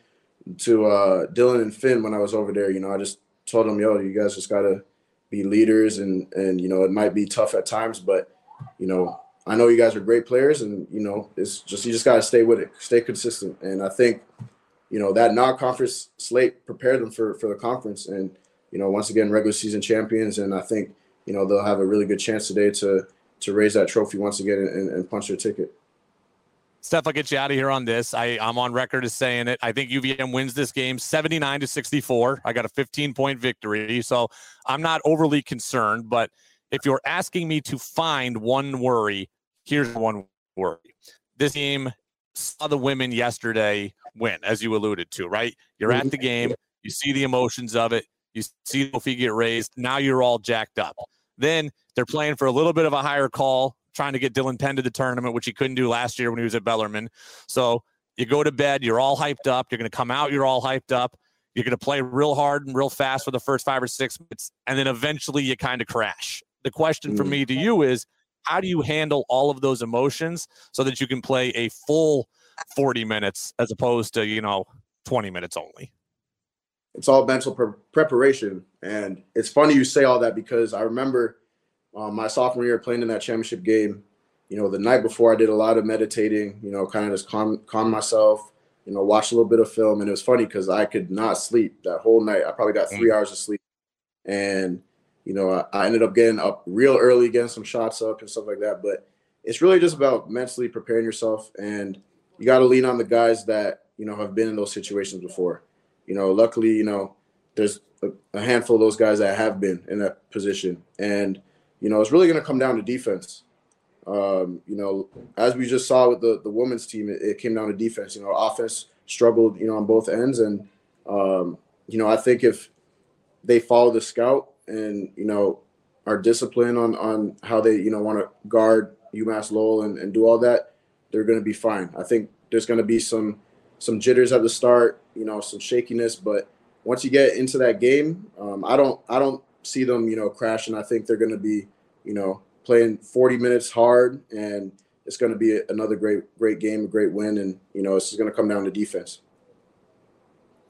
to uh, Dylan and Finn when I was over there, you know, I just told them, yo, you guys just gotta be leaders and and you know, it might be tough at times, but you know, I know you guys are great players and you know, it's just you just gotta stay with it, stay consistent. And I think, you know, that non-conference slate prepared them for for the conference and you know, once again, regular season champions, and I think, you know, they'll have a really good chance today to to raise that trophy once again and, and punch their ticket. Stef, I'll get you out of here on this. I, I'm on record as saying it. I think UVM wins this game 79 to 64. I got a 15 point victory. So I'm not overly concerned. But if you're asking me to find one worry, here's one worry. This team saw the women yesterday win, as you alluded to, right? You're at the game, mm-hmm. you see the emotions of it, you see the trophy get raised. Now you're all jacked up. Then they're playing for a little bit of a higher call trying to get Dylan Penn to the tournament, which he couldn't do last year when he was at Bellarmine. So you go to bed, you're all hyped up. You're going to come out, you're all hyped up. You're going to play real hard and real fast for the first five or six minutes, and then eventually you kind of crash. The question for me to you is how do you handle all of those emotions so that you can play a full 40 minutes as opposed to, you know, 20 minutes only? It's all mental pre- preparation. And it's funny you say all that because I remember um, my sophomore year playing in that championship game, you know, the night before I did a lot of meditating, you know, kind of just calm, calm myself, you know, watch a little bit of film. And it was funny because I could not sleep that whole night. I probably got three mm. hours of sleep. And, you know, I, I ended up getting up real early, getting some shots up and stuff like that. But it's really just about mentally preparing yourself. And you got to lean on the guys that, you know, have been in those situations before. You know, luckily, you know, there's a, a handful of those guys that have been in that position. And, you know, it's really going to come down to defense. Um, you know, as we just saw with the the women's team, it, it, came down to defense. You know, offense struggled, you know, on both ends, and um, you know, I think if they follow the scout and you know are disciplined on on how they you know want to guard UMass Lowell and, and do all that, they're going to be fine. I think there's going to be some some jitters at the start, you know, some shakiness, but once you get into that game, um, I don't I don't see them, you know, crashing. I think they're going to be, you know, playing 40 minutes hard and, it's going to be another great great game, a great win, and you know it's going to come down to defense.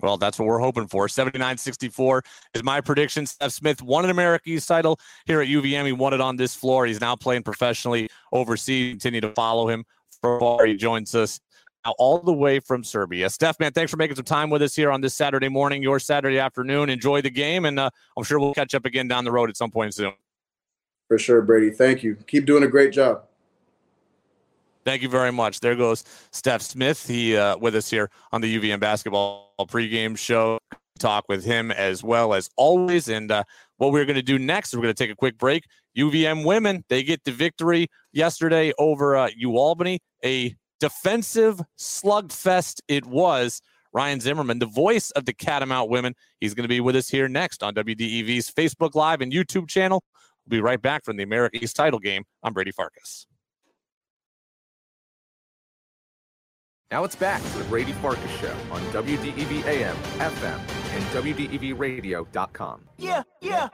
Well, that's what we're hoping for. 79 64 is my prediction. Stef Smith won an America East title here at UVM. He won it on this floor. He's now playing professionally overseas. Continue to follow him for far. He joins us now all the way from Serbia. Stef, man, thanks for making some time with us here on this Saturday morning, your Saturday afternoon. Enjoy the game, and uh, I'm sure we'll catch up again down the road at some point soon. For sure, Brady. Thank you. Keep doing a great job. Thank you very much. There goes Stef Smith. He uh, with us here on the UVM basketball pregame show. Talk with him as well as always. And uh, what we're going to do next we're going to take a quick break. UVM women they get the victory yesterday over uh, UAlbany. A defensive slugfest it was. Ryan Zimmerman, the voice of the Catamount women, he's going to be with us here next on WDEV's Facebook Live and YouTube channel. We'll be right back from the America East title game. I'm Brady Farkas. Now it's back to the Brady Farkas Show on WDEV AM, FM, and WDEVradio.com. Yeah, yeah.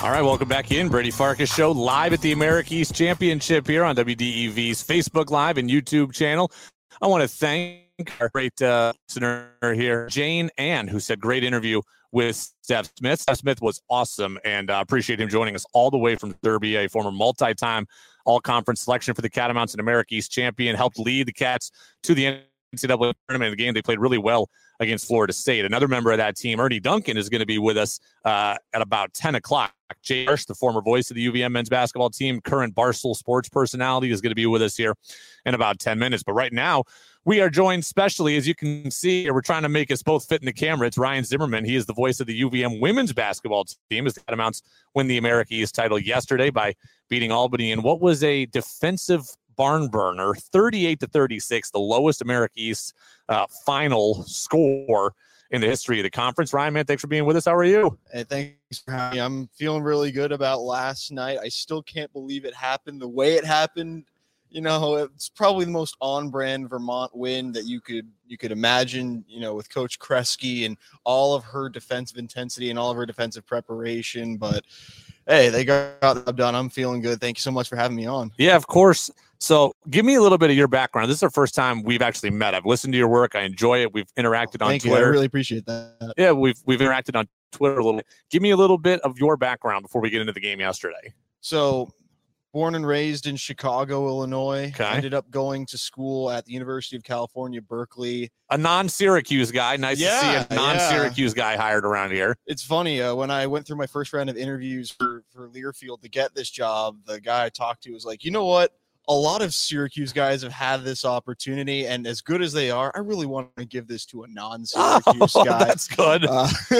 All right, welcome back in. Brady Farkas Show live at the America East Championship here on WDEV's Facebook Live and YouTube channel. I want to thank our great uh, listener here, Jane Ann, who said, Great interview with Stef Smith. Stef Smith was awesome, and uh, appreciate him joining us all the way from Derby, a former multi time all conference selection for the Catamounts and America East champion, helped lead the Cats to the NCAA tournament. The game they played really well against Florida State. Another member of that team, Ernie Duncan, is going to be with us uh, at about 10 o'clock. Jake Marsh, the former voice of the UVM men's basketball team, current Barstool sports personality, is going to be with us here in about 10 minutes. But right now, we are joined specially, as you can see, we're trying to make us both fit in the camera. It's Ryan Zimmerman. He is the voice of the UVM women's basketball team as the Catamounts win the America East title yesterday by beating Albany in what was a defensive barn burner, 38 to 36, the lowest America East uh, final score in the history of the conference. Ryan, man, thanks for being with us. How are you? Hey, thanks for having me. I'm feeling really good about last night. I still can't believe it happened the way it happened. You know, it's probably the most on-brand Vermont win that you could you could imagine. You know, with Coach Kresge and all of her defensive intensity and all of her defensive preparation. But hey, they got the done. I'm feeling good. Thank you so much for having me on. Yeah, of course. So, give me a little bit of your background. This is our first time we've actually met. I've listened to your work. I enjoy it. We've interacted on Thank Twitter. you. I really appreciate that. Yeah, we've we've interacted on Twitter a little. bit. Give me a little bit of your background before we get into the game yesterday. So, born and raised in Chicago, Illinois. Okay. Ended up going to school at the University of California, Berkeley. A non-Syracuse guy. Nice to see a non-Syracuse guy hired around here. It's funny uh, when I went through my first round of interviews for for Learfield to get this job. The guy I talked to was like, you know what? A lot of Syracuse guys have had this opportunity, and as good as they are, I really want to give this to a non-Syracuse Oh, guy. that's good. Uh,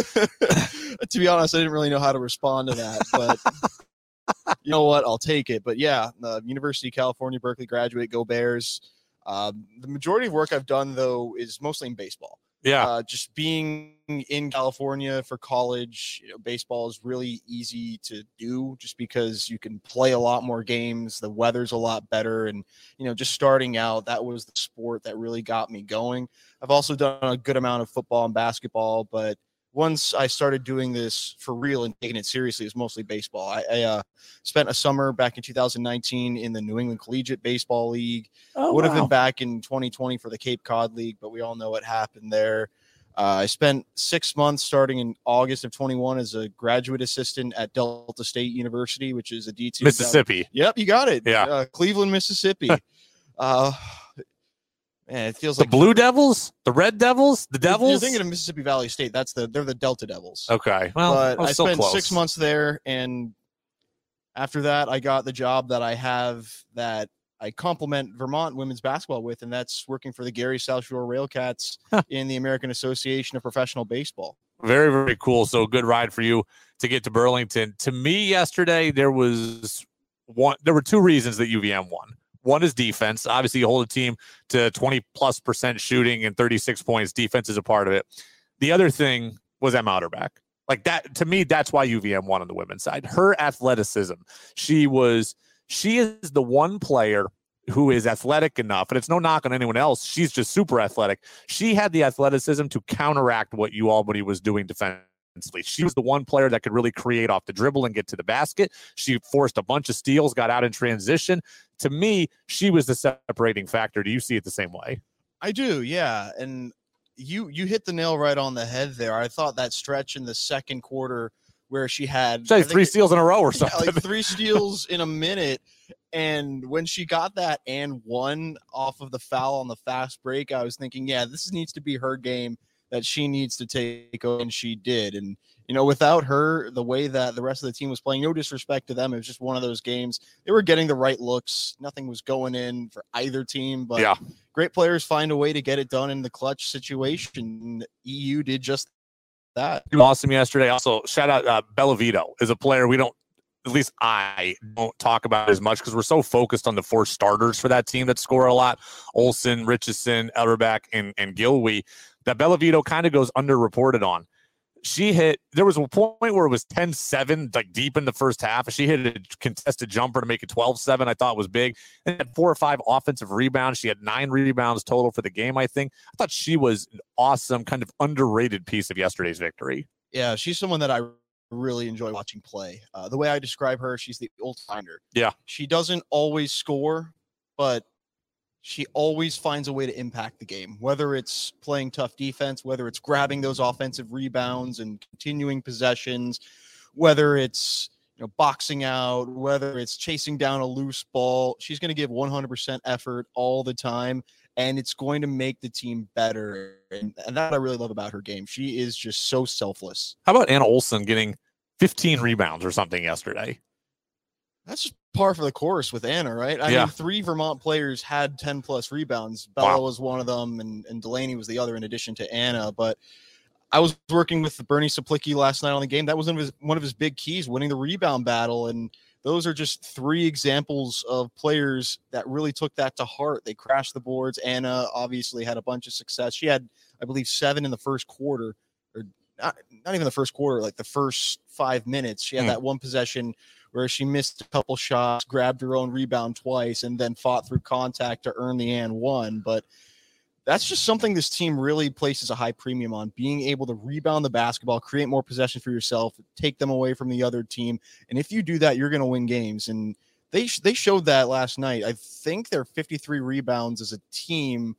to be honest, I didn't really know how to respond to that, but you know what? I'll take it. But yeah, the University of California, Berkeley graduate, go Bears. Um, the majority of work I've done though is mostly in baseball. yeah. Uh, just being in California for college, you know, baseball is really easy to do just because you can play a lot more games. The weather's a lot better. And, you know, just starting out, that was the sport that really got me going. I've also done a good amount of football and basketball, but once I started doing this for real and taking it seriously, it's mostly baseball. I, I uh, spent a summer back in 2019 in the New England Collegiate Baseball League Oh, would have wow. been back in 2020 for the Cape Cod League, but we all know what happened there. Uh, I spent six months starting in August of 21 as a graduate assistant at Delta State University, which is a D2. Mississippi. Yep, you got it. Yeah. Uh, Cleveland, Mississippi. Man, it feels The like Blue Devils, the Red Devils, the Devils. You're thinking of Mississippi Valley State. That's the they're the Delta Devils. okay, well, but was I spent close. six months there, and after that, I got the job that I have that I complement Vermont women's basketball with, and that's working for the Gary South Shore Railcats in the American Association of Professional Baseball. Very, very cool. So good ride for you to get to Burlington. To me, yesterday there was one. There were two reasons that UVM won. One is defense. Obviously, you hold a team to 20 plus percent shooting and 36 points. Defense is a part of it. The other thing was Emma Utterback. Like that to me, that's why UVM won on the women's side. Her athleticism. She was. She is the one player who is athletic enough, and it's no knock on anyone else. She's just super athletic. She had the athleticism to counteract what UAlbany was doing defensively. She was the one player that could really create off the dribble and get to the basket. She forced a bunch of steals, got out in transition. To me, she was the separating factor. Do you see it the same way? I do, yeah. And you you hit the nail right on the head there. I thought that stretch in the second quarter where she had she three steals in a row or something. Yeah, like three steals in a minute. And when she got that and one off of the foul on the fast break, I was thinking, yeah, this needs to be her game that she needs to take, and she did. And you know, without her, the way that the rest of the team was playing, no disrespect to them, it was just one of those games. They were getting the right looks. Nothing was going in for either team, but yeah. great players find a way to get it done in the clutch situation. EU did just that. Awesome yesterday. Also, shout out uh, Bella Vito is a player we don't, at least I don't talk about as much because we're so focused on the four starters for that team that score a lot: Olson, Richardson, Utterback, and and Gilwee. That Bella Vito kind of goes underreported on. She hit there was a point where it was 10-7 like deep in the first half she hit a contested jumper to make it 12-7 i thought was big. And had four or five offensive rebounds. She had nine rebounds total for the game i think. I thought she was an awesome kind of underrated piece of yesterday's victory. Yeah she's someone that i really enjoy watching play. Uh, the way i describe her she's the old finder yeah. She doesn't always score but she always finds a way to impact the game, whether it's playing tough defense, whether it's grabbing those offensive rebounds and continuing possessions, whether it's you know boxing out, whether it's chasing down a loose ball. She's going to give 100% effort all the time, and it's going to make the team better. And, and that I really love about her game. She is just so selfless. How about Anna Olson getting 15 rebounds or something yesterday? That's just par for the course with Anna, right? I yeah. mean, three Vermont players had 10 plus rebounds. Bella wow. was one of them, and, and Delaney was the other, in addition to Anna. But I was working with Bernie Cieplicki last night on the game. That was one of his, one of his big keys, winning the rebound battle. And those are just three examples of players that really took that to heart. They crashed the boards. Anna obviously had a bunch of success. She had, I believe, seven in the first quarter, or not, not even the first quarter, like the first five minutes. She had mm. that one possession where she missed a couple shots, grabbed her own rebound twice, and then fought through contact to earn the and one. But that's just something this team really places a high premium on being able to rebound the basketball, create more possession for yourself, take them away from the other team. And if you do that, you're going to win games. And they they showed that last night. I think they're 53 rebounds as a team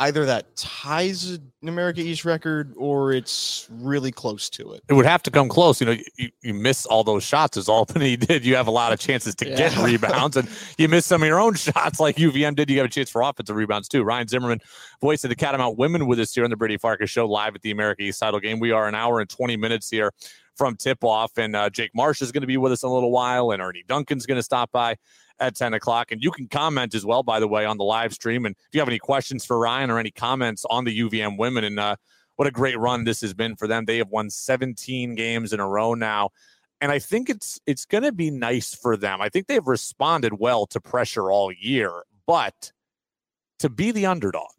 either that ties an America East record or it's really close to it. It would have to come close. You know, you, you miss all those shots as Albany did. You have a lot of chances to yeah. get rebounds, and you miss some of your own shots like UVM did. You have a chance for offensive rebounds too. Ryan Zimmerman, voice of the Catamount Women, with us here on the Brady Farkas Show live at the America East title game. We are an hour and 20 minutes here from tip off, and uh, Jake Marsh is going to be with us in a little while, and Ernie Duncan's going to stop by at 10 o'clock. And you can comment as well, by the way, on the live stream. And if you have any questions for Ryan or any comments on the UVM women and uh, what a great run this has been for them. They have won 17 games in a row now. And I think it's it's going to be nice for them. I think they've responded well to pressure all year, but to be the underdog,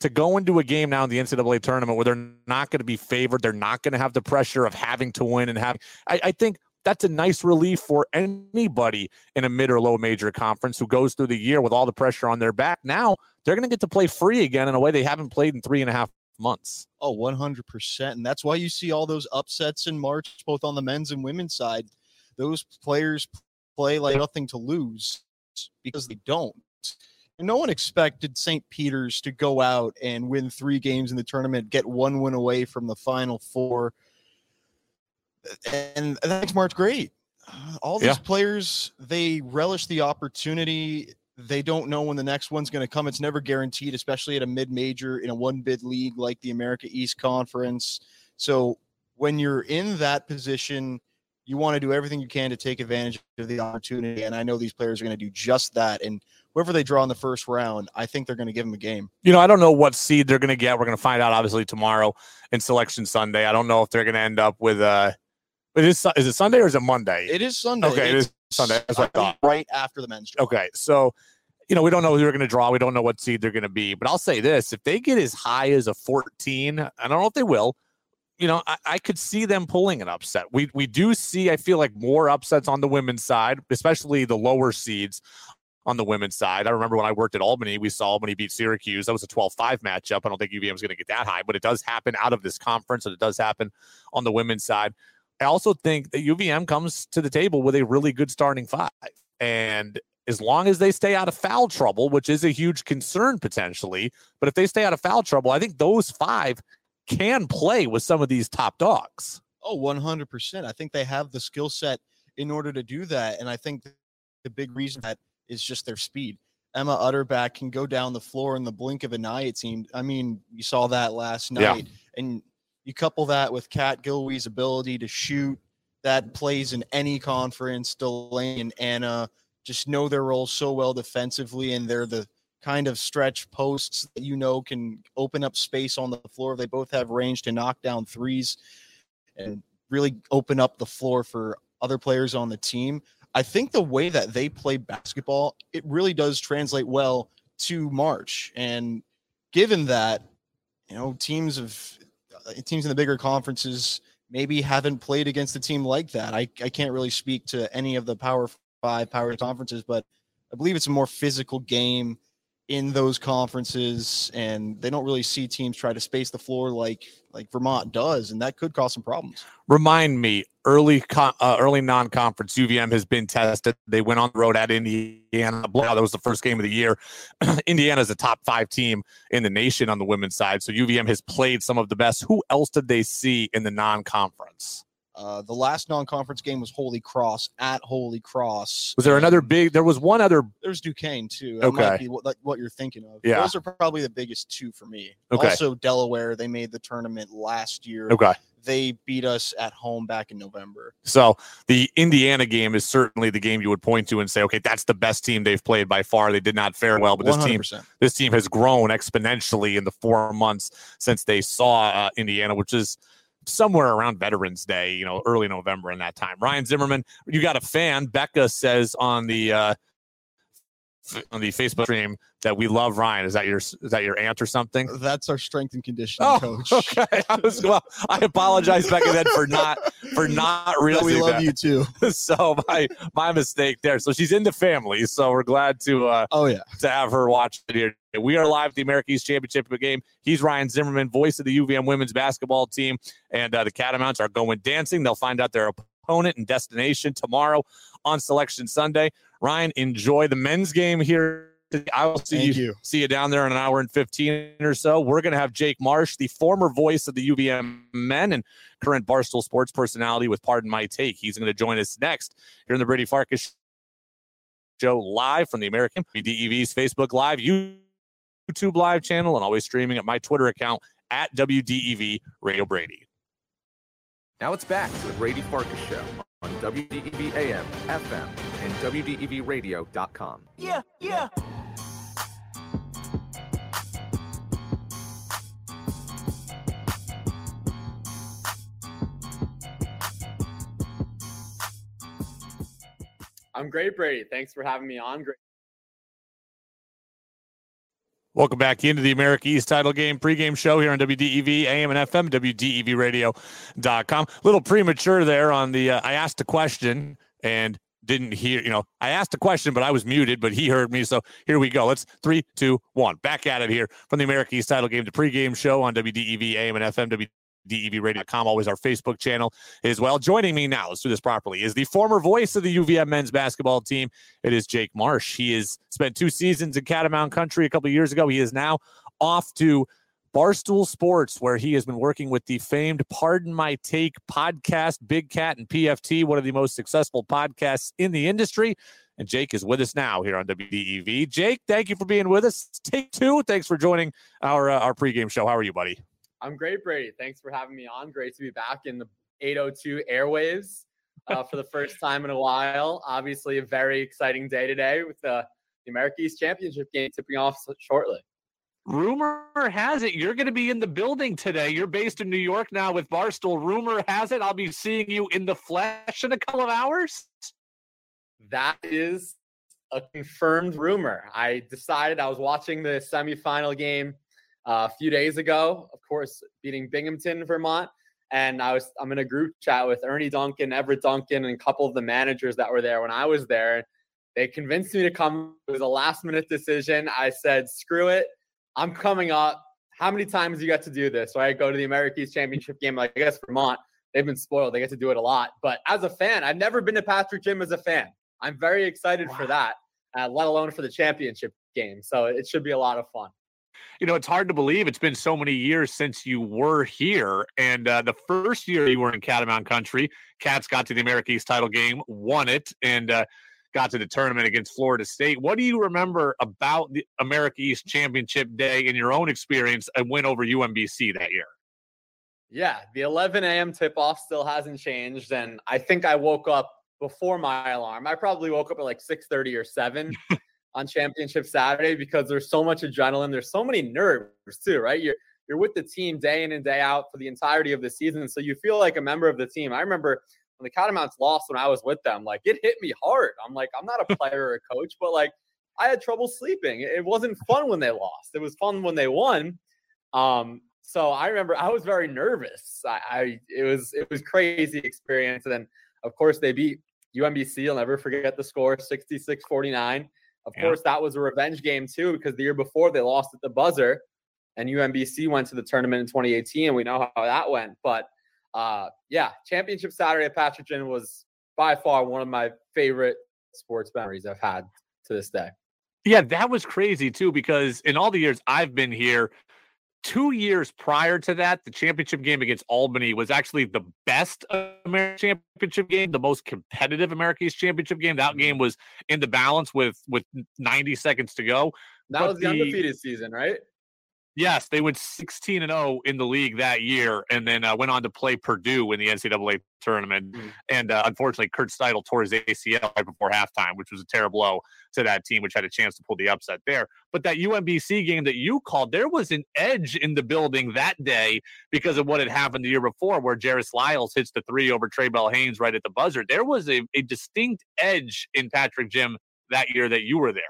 to go into a game now in the NCAA tournament where they're not going to be favored, they're not going to have the pressure of having to win and have. I, I think that's a nice relief for anybody in a mid or low major conference who goes through the year with all the pressure on their back. Now they're going to get to play free again in a way they haven't played in three and a half months. Oh, 100%. And that's why you see all those upsets in March, both on the men's and women's side. Those players play like nothing to lose because they don't. No one expected St. Peter's to go out and win three games in the tournament, get one win away from the final four and that makes March great. All these yeah. players, they relish the opportunity. They don't know when the next one's going to come. It's never guaranteed, especially at a mid major in a one bid league like the America East Conference. So when you're in that position, you want to do everything you can to take advantage of the opportunity. And I know these players are going to do just that. And whoever they draw in the first round, I think they're going to give them a game. You know, I don't know what seed they're going to get. We're going to find out obviously tomorrow in Selection Sunday. I don't know if they're going to end up with uh it is is it Sunday or is it Monday? It is Sunday. Okay, it's, it is Sunday. That's what I thought. Right after the men's draw. Okay, so you know we don't know who they're going to draw. We don't know what seed they're going to be. But I'll say this: if they get as high as a 14, I don't know if they will. You know, I, I could see them pulling an upset. We we do see, I feel like more upsets on the women's side, especially the lower seeds on the women's side. I remember when I worked at Albany, we saw Albany beat Syracuse. That was a 12 5 matchup. I don't think UVM is going to get that high, but it does happen out of this conference and it does happen on the women's side. I also think that UVM comes to the table with a really good starting five. And as long as they stay out of foul trouble, which is a huge concern potentially, but if they stay out of foul trouble, I think those five can play with some of these top dogs. Oh, 100%. I think they have the skill set in order to do that. And I think the big reason that is just their speed. Emma Utterback can go down the floor in the blink of an eye, it seemed. I mean, you saw that last night. Yeah. And you couple that with Cat Gilwee's ability to shoot that plays in any conference. Delaney and Anna just know their role so well defensively, and they're the kind of stretch posts that you know can open up space on the floor. They both have range to knock down threes and really open up the floor for other players on the team. I think the way that they play basketball, it really does translate well to March. And given that, you know, teams uh, Uh, teams in the bigger conferences maybe haven't played against a team like that. I, I can't really speak to any of the Power Five, Power conferences, but I believe it's a more physical game in those conferences, and they don't really see teams try to space the floor like like Vermont does, and that could cause some problems. Remind me, early uh, early non-conference UVM has been tested. They went on the road at Indiana. Blah, That was the first game of the year. Indiana is a top five team in the nation on the women's side, so UVM has played some of the best. Who else did they see in the non-conference? Uh, the last non-conference game was Holy Cross at Holy Cross. Was there another big? There was one other. There's Duquesne too. That okay, might be what, like, what you're thinking of. Yeah, those are probably the biggest two for me. Okay. Also, Delaware. They made the tournament last year. Okay. They beat us at home back in November. So the Indiana game is certainly the game you would point to and say, okay, that's the best team they've played by far. They did not fare well, but this 100%. team, this team has grown exponentially in the four months since they saw uh, Indiana, which is somewhere around Veterans Day, you know, early November in that time. Ryan Zimmerman, you got a fan. Becca says on the uh, on the Facebook stream that we love Ryan. Is that your is that your aunt or something? That's our strength and conditioning oh, coach. Okay, I was well. I apologize, Becca, then for not for not realizing. we love that. you too. so my my mistake there. So she's in the family. So we're glad to uh oh yeah to have her watch it here. We are live at the America East Championship game. He's Ryan Zimmerman, voice of the UVM women's basketball team, and uh, the Catamounts are going dancing. They'll find out their opponent and destination tomorrow on Selection Sunday. Ryan, enjoy the men's game here. I will see you, you, see you down there in an hour and 15 or so. We're going to have Jake Marsh, the former voice of the UVM men and current Barstool sports personality with Pardon My Take. He's going to join us next here in the Brady Farkas show live from the American DEV's Facebook Live, YouTube Live channel, and always streaming at my Twitter account at WDEV Radio Brady. Now it's back to the Brady Farkas show on WDEV AM, FM, and WDEVradio.com. Yeah, yeah. I'm great, Brady. Thanks for having me on. Great. Welcome back into the America East title game pregame show here on WDEV AM and FM, WDEVradio.com. A little premature there on the, uh, I asked a question and didn't hear, you know, I asked a question, but I was muted, but he heard me. So here we go. Let's three, two, one. Back at it here from the America East title game, the pregame show on WDEV AM and FM, DEVradio.com, always our Facebook channel as well. Joining me now, let's do this properly, is the former voice of the UVM men's basketball team. It is Jake Marsh. He has spent two seasons in Catamount Country a couple years ago. He is now off to Barstool Sports, where he has been working with the famed Pardon My Take podcast, Big Cat and PFT, one of the most successful podcasts in the industry. And Jake is with us now here on WDEV. Jake, thank you for being with us. Take two. Thanks for joining our uh, our pregame show. How are you, buddy? I'm great, Brady. Thanks for having me on. Great to be back in the 802 airwaves uh, for the first time in a while. Obviously, a very exciting day today with the, the America East Championship game tipping off shortly. Rumor has it you're going to be in the building today. You're based in New York now with Barstool. Rumor has it I'll be seeing you in the flesh in a couple of hours. That is a confirmed rumor. I decided I was watching the semifinal game a few days ago, of course, beating Binghamton, Vermont. And I was I'm in a group chat with Ernie Duncan, Everett Duncan, and a couple of the managers that were there when I was there. They convinced me to come. It was a last minute decision. I said, screw it. I'm coming up. How many times you got to do this? Right? Go to the Americas Championship game. Like I guess Vermont, they've been spoiled. They get to do it a lot. But as a fan, I've never been to Patrick Gym as a fan. I'm very excited wow. for that, uh, let alone for the championship game. So it should be a lot of fun you know, it's hard to believe it's been so many years since you were here. And uh, the first year you were in Catamount Country, Cats got to the America East title game, won it, and uh, got to the tournament against Florida State. What do you remember about the America East Championship Day in your own experience and win over UMBC that year? Yeah, the 11 a.m. tip off still hasn't changed. And I think I woke up before my alarm. I probably woke up at like 6:30 or 7 on championship Saturday because there's so much adrenaline. There's so many nerves too, right? You're you're with the team day in and day out for the entirety of the season. So you feel like a member of the team. I remember when the Catamounts lost when I was with them, like it hit me hard. I'm like, I'm not a player or a coach, but like I had trouble sleeping. It wasn't fun when they lost. It was fun when they won. Um, so I remember I was very nervous. I, I it was it was crazy experience. And then of course they beat UMBC. I'll never forget the score 66 49. Of yeah. course, that was a revenge game too, because the year before they lost at the buzzer, and UMBC went to the tournament in 2018, and we know how that went. But uh, yeah, championship Saturday at Patrick was by far one of my favorite sports memories I've had to this day. Yeah, that was crazy too, because in all the years I've been here, two years prior to that, the championship game against Albany was actually the best American championship game, the most competitive American East championship game. That mm-hmm. game was in the balance with with 90 seconds to go. That but was the, the undefeated season, right? Yes, they went 16 and 0 in the league that year, and then uh, went on to play Purdue in the NCAA tournament. Mm-hmm. And uh, unfortunately, Kurt Steidl tore his ACL right before halftime, which was a terrible blow to that team, which had a chance to pull the upset there. But that UMBC game that you called, there was an edge in the building that day because of what had happened the year before, where Jairus Lyles hits the three over Trae Bell Haynes right at the buzzer. There was a, a distinct edge in Patrick Gym that year that you were there.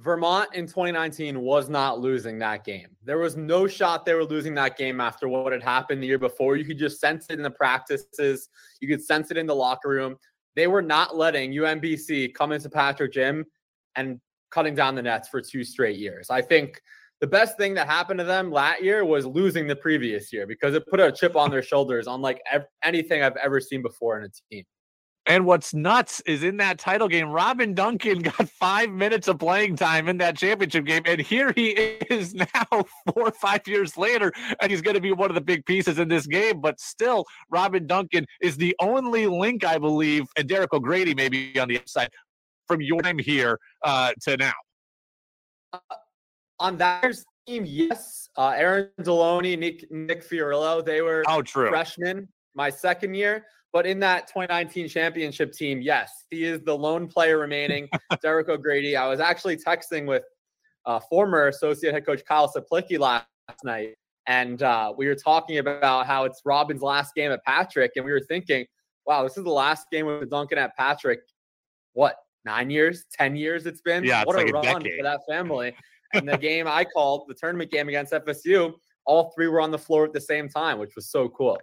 Vermont in 2019 was not losing that game. There was no shot they were losing that game after what had happened the year before. You could just sense it in the practices, you could sense it in the locker room. They were not letting UMBC come into Patrick Gym and cutting down the nets for two straight years. I think the best thing that happened to them that year was losing the previous year because it put a chip on their shoulders, unlike ev- anything I've ever seen before in a team. And what's nuts is in that title game, Robin Duncan got five minutes of playing time in that championship game. And here he is now, four or five years later, and he's going to be one of the big pieces in this game. But still, Robin Duncan is the only link, I believe, and Derek O'Grady maybe on the upside from your time here uh, to now. Uh, on that team, yes. Uh, Aaron Deloney, Nick, Nick Fiorillo, they were oh, true. freshmen my second year. But in that 2019 championship team, yes, he is the lone player remaining. Derek O'Grady. I was actually texting with uh, former associate head coach Kyle Cieplicki last night, and uh, we were talking about how it's Robin's last game at Patrick, and we were thinking, wow, this is the last game with Duncan at Patrick. What nine years, ten years it's been? Yeah, what a like run for that family. and the game I called, the tournament game against FSU, all three were on the floor at the same time, which was so cool.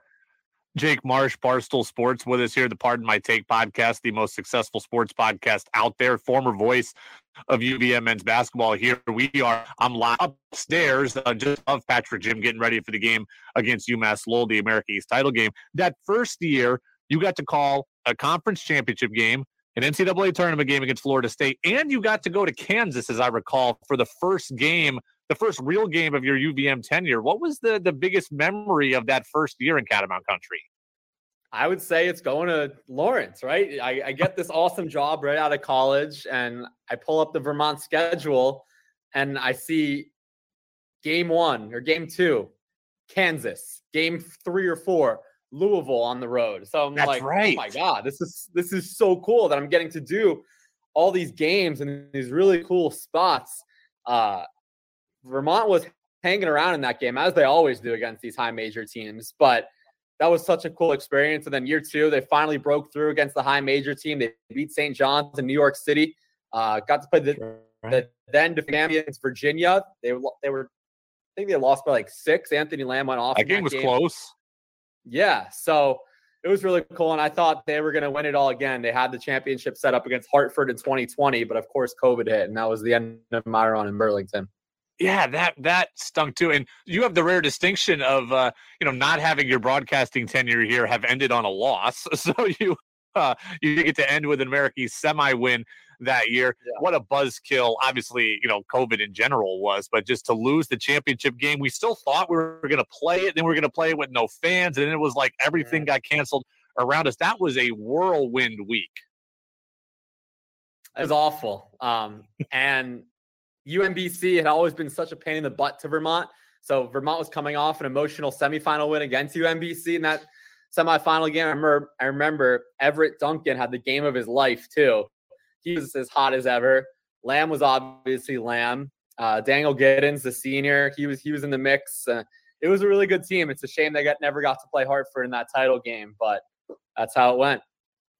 Jake Marsh, Barstool Sports, with us here, the Pardon My Take podcast, the most successful sports podcast out there, former voice of UVM men's basketball. Here we are. I'm live upstairs, uh, just of Patrick Gym, getting ready for the game against UMass Lowell, the America East title game. That first year, you got to call a conference championship game, an NCAA tournament game against Florida State, and you got to go to Kansas, as I recall, for the first game the first real game of your UVM tenure. What was the the biggest memory of that first year in Catamount Country? I would say it's going to Lawrence, right? I, I get this awesome job right out of college, and I pull up the Vermont schedule, and I see game one or game two, Kansas, game three or four, Louisville on the road. So I'm That's like, right. oh my god, this is this is so cool that I'm getting to do all these games and these really cool spots. Uh, Vermont was hanging around in that game as they always do against these high major teams, but that was such a cool experience. And then year two, they finally broke through against the high major team. They beat St. John's in New York City. Uh, got to play the, the then defending against Virginia. They were they were I think they lost by like six. Anthony Lamb went off. That game that was game. close. Yeah, so it was really cool. And I thought they were going to win it all again. They had the championship set up against Hartford in 2020, but of course, COVID hit, and that was the end of my run in Burlington. Yeah, that that stunk too. And you have the rare distinction of uh, you know not having your broadcasting tenure here have ended on a loss. So you uh, you get to end with an American semi win that year. Yeah. What a buzzkill! Obviously, you know COVID in general was, but just to lose the championship game, we still thought we were going to play it. Then we were going to play it with no fans, and then it was like everything got canceled around us. That was a whirlwind week. It was awful. Um, and UMBC had always been such a pain in the butt to Vermont. So Vermont was coming off an emotional semifinal win against UMBC in that semifinal game. I remember, I remember Everett Duncan had the game of his life too. He was as hot as ever. Lamb was obviously Lamb. Uh, Daniel Giddens, the senior, he was he was in the mix. Uh, it was a really good team. It's a shame they got never got to play Hartford in that title game, but that's how it went.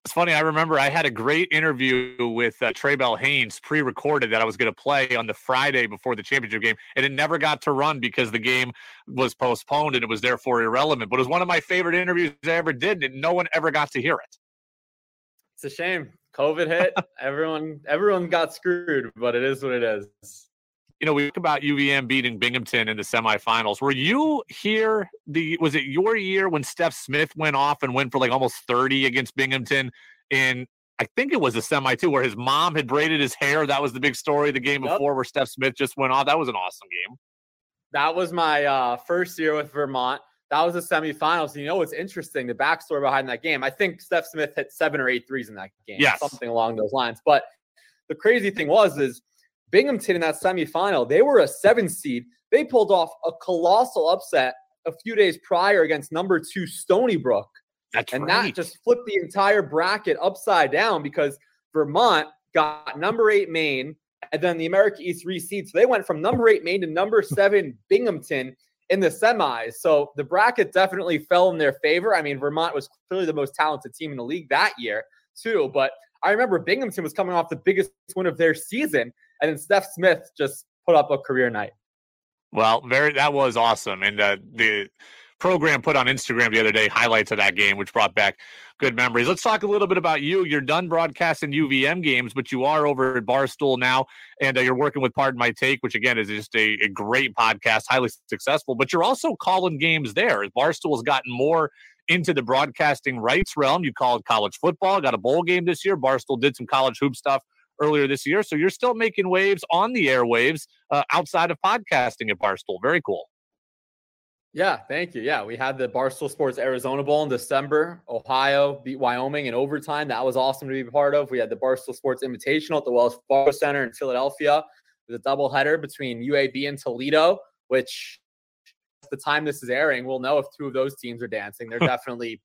It's funny. I remember I had a great interview with uh, Trae Bell Haynes pre-recorded that I was going to play on the Friday before the championship game, and it never got to run because the game was postponed and it was therefore irrelevant. But it was one of my favorite interviews I ever did, and no one ever got to hear it. It's a shame. COVID hit. everyone, everyone got screwed, but it is what it is you know, we talk about UVM beating Binghamton in the semifinals. Were you here? The was it your year when Stef Smith went off and went for like almost 30 against Binghamton in I think it was a semi too, where his mom had braided his hair. That was the big story the game yep. before where Stef Smith just went off. That was an awesome game. That was my uh, first year with Vermont. That was the semifinals. You know what's interesting? The backstory behind that game. I think Stef Smith hit seven or eight threes in that game. Yes. Something along those lines. But the crazy thing was is Binghamton in that semifinal, they were a seven seed. They pulled off a colossal upset a few days prior against number two Stony Brook. That's and right. that just flipped the entire bracket upside down because Vermont got number eight Maine and then the America East reseed. So they went from number eight Maine to number seven Binghamton in the semis. So the bracket definitely fell in their favor. I mean, Vermont was clearly the most talented team in the league that year, too. But I remember Binghamton was coming off the biggest win of their season. And then Stef Smith just put up a career night. Well, very that was awesome, and uh, the program put on Instagram the other day highlights of that game, which brought back good memories. Let's talk a little bit about you. You're done broadcasting UVM games, but you are over at Barstool now, and uh, you're working with Pardon My Take, which again is just a, a, great podcast, highly successful. But you're also calling games there. Barstool has gotten more into the broadcasting rights realm. You called college football, got a bowl game this year. Barstool did some college hoop stuff earlier this year. So you're still making waves on the airwaves uh, outside of podcasting at Barstool. Very cool. Yeah, thank you. Yeah, we had the Barstool Sports Arizona Bowl in December. Ohio beat Wyoming in overtime. That was awesome to be part of. We had the Barstool Sports Invitational at the Wells Fargo Center in Philadelphia with a doubleheader between UAB and Toledo, which at the time this is airing, we'll know if two of those teams are dancing. They're definitely,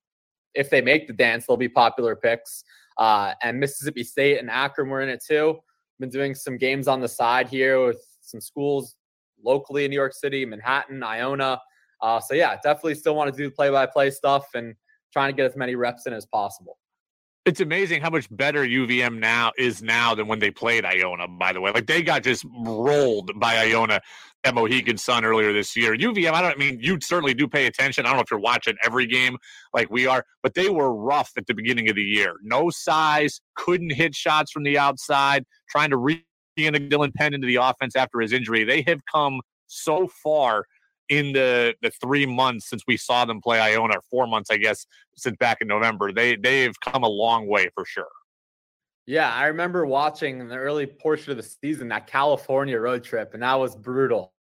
if they make the dance, they'll be popular picks. Uh, and Mississippi State and Akron were in it too. Been doing some games on the side here with some schools locally in New York City, Manhattan, Iona. Uh, so yeah, definitely still want to do play-by-play stuff and trying to get as many reps in as possible. It's amazing how much better UVM now is now than when they played Iona. By the way, like they got just rolled by Iona at Mohegan Sun earlier this year. UVM, I don't I mean you certainly do pay attention. I don't know if you're watching every game like we are, but they were rough at the beginning of the year. No size, couldn't hit shots from the outside, trying to re Dylan Penn into the offense after his injury. They have come so far in the the three months since we saw them play Iona, four months, I guess, since back in November. They they've come a long way for sure. Yeah, I remember watching in the early portion of the season that California road trip, and that was brutal.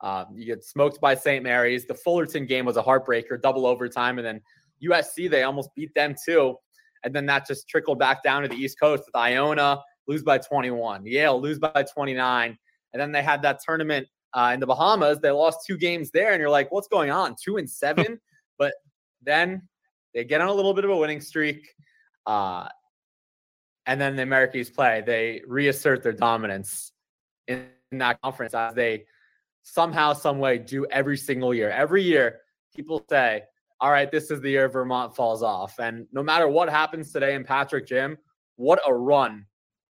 Um, you get smoked by St. Mary's. The Fullerton game was a heartbreaker, double overtime, and then USC they almost beat them too. And then that just trickled back down to the East Coast with Iona lose by 21, Yale lose by 29, and then they had that tournament uh, in the Bahamas. They lost two games there, and you're like, what's going on? Two and seven, but then they get on a little bit of a winning streak. Uh, and then the Americans play, they reassert their dominance in, in that conference as they somehow, some way do every single year. Every year, people say, all right, this is the year Vermont falls off. And no matter what happens today in Patrick Gym, what a run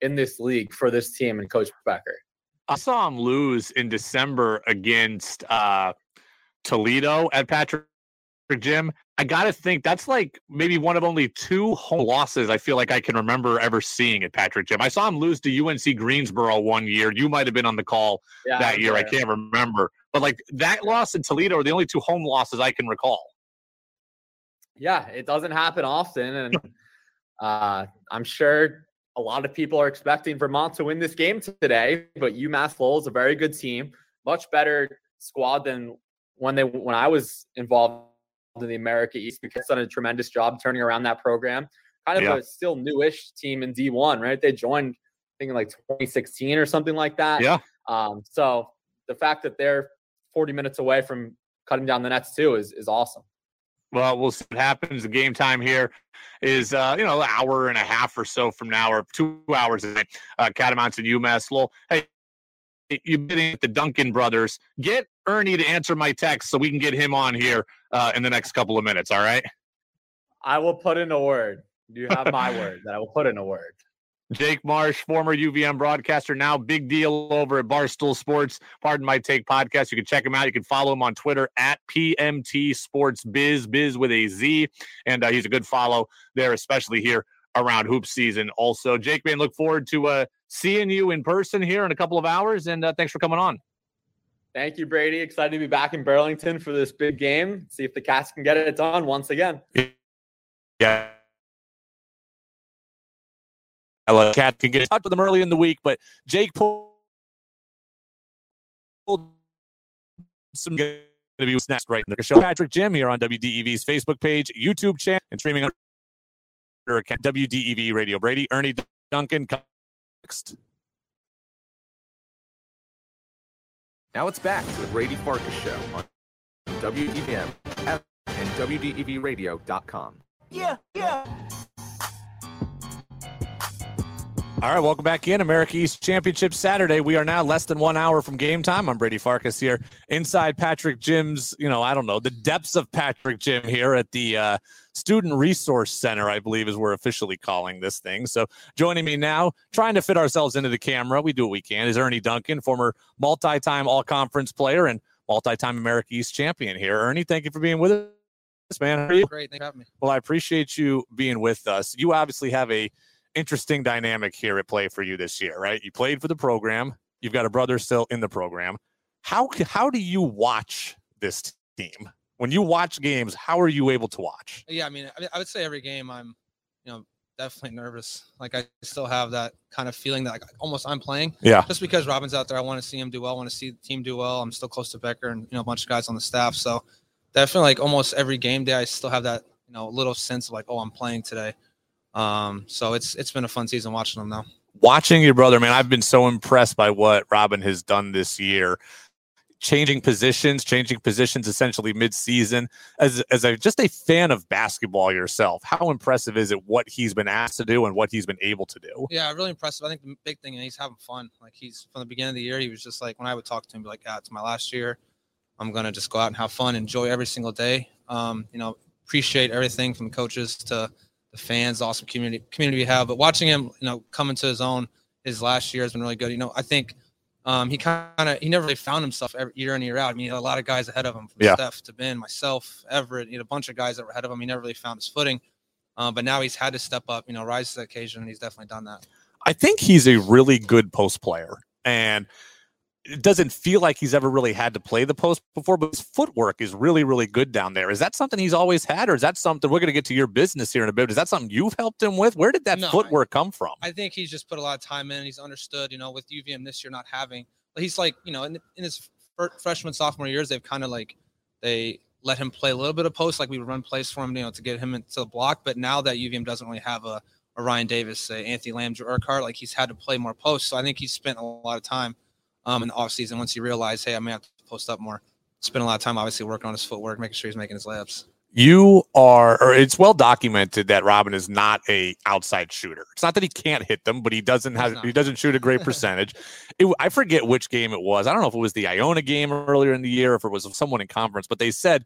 in this league for this team and Coach Becker. I saw him lose in December against uh, Toledo at Patrick Gym. I got to think that's like maybe one of only two home losses I feel like I can remember ever seeing at Patrick Gym. I saw him lose to UNC Greensboro one year. You might have been on the call Yeah, that year. I can't remember. But like that loss in Toledo are the only two home losses I can recall. Yeah, it doesn't happen often, and uh, I'm sure a lot of people are expecting Vermont to win this game today. But UMass Lowell is a very good team, much better squad than when they when I was involved in the America East. Because done a tremendous job turning around that program. Kind of Yeah. a still newish team in D1, right? They joined, I think, in like 2016 or something like that. Yeah. Um, so the fact that they're 40 minutes away from cutting down the nets too is is awesome. Well, we'll see what happens. The game time here is, uh, you know, an hour and a half or so from now, or two hours. Uh, Catamounts and UMass Lowell. Hey, you've been at the Duncan brothers. Get Ernie to answer my text so we can get him on here uh, in the next couple of minutes. All right. I will put in a word. You have my word that I will put in a word. Jake Marsh, former UVM broadcaster, now big deal over at Barstool Sports. Pardon my take podcast. You can check him out. You can follow him on Twitter at PMT Sports Biz, Biz with a Z. And uh, he's a good follow there, especially here around hoop season. Also, Jake, man, look forward to uh, seeing you in person here in a couple of hours. And uh, thanks for coming on. Thank you, Brady. Excited to be back in Burlington for this big game. See if the Cats can get it done once again. Yeah. Uh, Cat can get in touch with them early in the week, but Jake pulled pulled some going to be what's next right in the show. Patrick Gym here on WDEV's Facebook page, YouTube channel, and streaming on Twitter account, WDEV Radio. Brady, Ernie Duncan, next. Now it's back to the Brady Farkas Show on WDVM and WDEVradio.com. All right, welcome back in America East Championship Saturday. We are now less than one hour from game time. I'm Brady Farkas here inside Patrick Gym's, you know, I don't know, the depths of Patrick Jim here at the uh, Student Resource Center, I believe is we're officially calling this thing. So joining me now, trying to fit ourselves into the camera, we do what we can, is Ernie Duncan, former multi-time all-conference player and multi-time America East champion here. Ernie, thank you for being with us, man. How are you? Great, thanks for having me. Well, I appreciate you being with us. You obviously have a interesting dynamic here at play for you this year, right? You played for the program. You've got a brother still in the program. How how do you watch this team? When you watch games, how are you able to watch? Yeah, I mean, I, would say every game I'm, you know, definitely nervous. Like I still have that kind of feeling that like almost I'm playing. Yeah. Just because Robin's out there, I want to see him do well. I want to see the team do well. I'm still close to Becker and you know a bunch of guys on the staff. So definitely like almost every game day, I still have that you know little sense of like, oh, I'm playing today. Um, so it's it's been a fun season watching them now. Watching your brother, man, I've been so impressed by what Robin has done this year. Changing positions, changing positions essentially mid-season. As as a just a fan of basketball yourself, how impressive is it what he's been asked to do and what he's been able to do? Yeah, really impressive. I think the big thing, and he's having fun. Like he's from the beginning of the year, he was just like when I would talk to him, be like, "Yeah, it's my last year. I'm gonna just go out and have fun, enjoy every single day. Um, you know, appreciate everything from coaches to the fans, the awesome community community we have. But watching him, you know, come into his own his last year has been really good. You know, I think um, he kind of he never really found himself every year in year out. I mean, he had a lot of guys ahead of him, from Yeah. Stef to Ben, myself, Everett, you know, a bunch of guys that were ahead of him. He never really found his footing. Uh, but now he's had to step up, you know, rise to the occasion, and he's definitely done that. I think he's a really good post player. And it doesn't feel like he's ever really had to play the post before, but his footwork is really, really good down there. Is that something he's always had, or is that something we're going to get to your business here in a bit? Is that something you've helped him with? Where did that No, footwork come from? I think he's just put a lot of time in. He's understood, you know, with UVM this year not having. He's like, you know, in, in his freshman sophomore years, they've kind of like they let him play a little bit of post, like we run plays for him, you know, to get him into the block. But now that UVM doesn't really have a, a Ryan Davis, a Anthony Lamb, or Urquhart, like he's had to play more post. So I think he's spent a lot of time um, in the offseason once he realized, hey, I may have to post up more. Spent a lot of time, obviously, working on his footwork, making sure he's making his layups. You are, or it's well documented that Robin is not a outside shooter. It's not that he can't hit them, but he doesn't have, he doesn't shoot a great percentage. it, I forget which game it was. I don't know if it was the Iona game earlier in the year, if it was someone in conference, but they said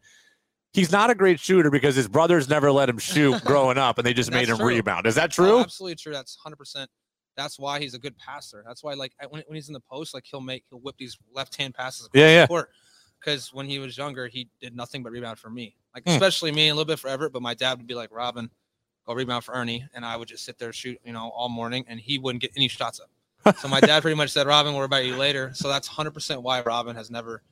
he's not a great shooter because his brothers never let him shoot growing up, and they just made him true. rebound. Is that Oh, true? absolutely true. That's hundred percent. That's why he's a good passer. That's why, like, when, when he's in the post, like he'll make he'll whip these left hand passes. across Yeah, the yeah. Court. because when he was younger, he did nothing but rebound for me, like Hmm. especially me, a little bit for Everett. But my dad would be like, Robin, go rebound for Ernie, and I would just sit there shoot, you know, all morning, and he wouldn't get any shots up. so my dad pretty much said, Robin, we'll about you later. So that's 100% why Robin has never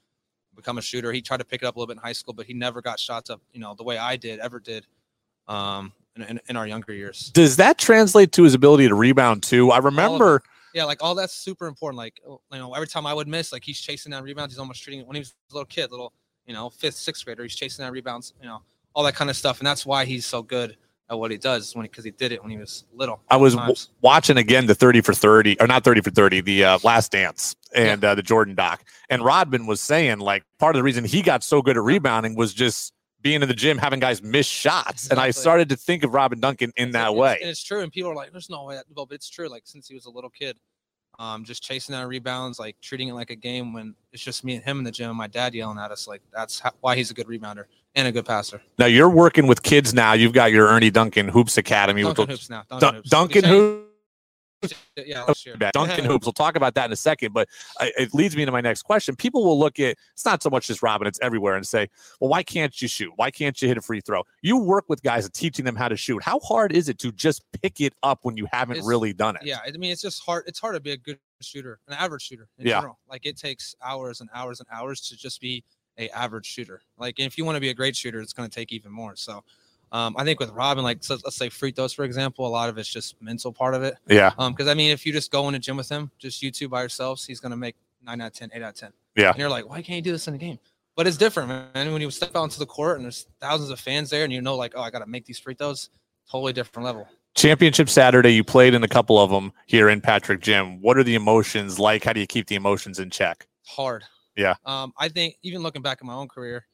become a shooter. He tried to pick it up a little bit in high school, but he never got shots up, you know, the way I did, ever did, um, in, in, our younger years. Does that translate to his ability to rebound too? I remember. Yeah, like all that's super important. Like oh, you know, every time I would miss, like he's chasing down rebounds. He's almost treating it when he was a little kid, little you know, fifth, sixth grader. He's chasing down rebounds. You know, all that kind of stuff, and that's why he's so good at what he does when because he, did it when he was little. I was w- watching again the 30 for 30 or not 30 for 30 the uh, last dance and uh, the Jordan doc and Rodman was saying like part of the reason he got so good at rebounding was just being in the gym having guys miss shots and I started to think of Robin Duncan in that and way. And it's true, and people are like, "There's no way," that, but it's true. Like since he was a little kid, um, just chasing down rebounds, like treating it like a game when it's just me and him in the gym, and my dad yelling at us. Like that's how, why he's a good rebounder and a good passer. Now you're working with kids now. You've got your Ernie Duncan Hoops Academy. Duncan which hoops now. Duncan Dun- hoops. Duncan Hoops. Yeah, last year. Duncan Hoops. We'll talk about that in a second, but I, it leads me to my next question. People will look at it's not so much just Robin, it's everywhere and say, well, why can't you shoot? Why can't you hit a free throw? You work with guys and teaching them how to shoot. How hard is it to just pick it up when you haven't It's- really done it? Yeah, I mean, it's just hard. It's hard to be a good shooter, an average shooter in Yeah. general. Like it takes hours and hours and hours to just be a average shooter. Like if you want to be a great shooter, it's going to take even more. So, um, I think with Robin, like so let's say free throws for example, a lot of it's just mental part of it. Yeah. Um, because I mean, if you just go in a gym with him, just you two by yourselves, he's going to make nine out of 10, 8 out of 10. Yeah. And you're like, why can't you do this in a game? But it's different, man. When you step out into the court and there's thousands of fans there, and you know, like, oh, I got to make these free throws, totally different level. Championship Saturday, you played in a couple of them here in Patrick Gym. What are the emotions like? How do you keep the emotions in check? hard. Yeah. Um, I think even looking back at my own career,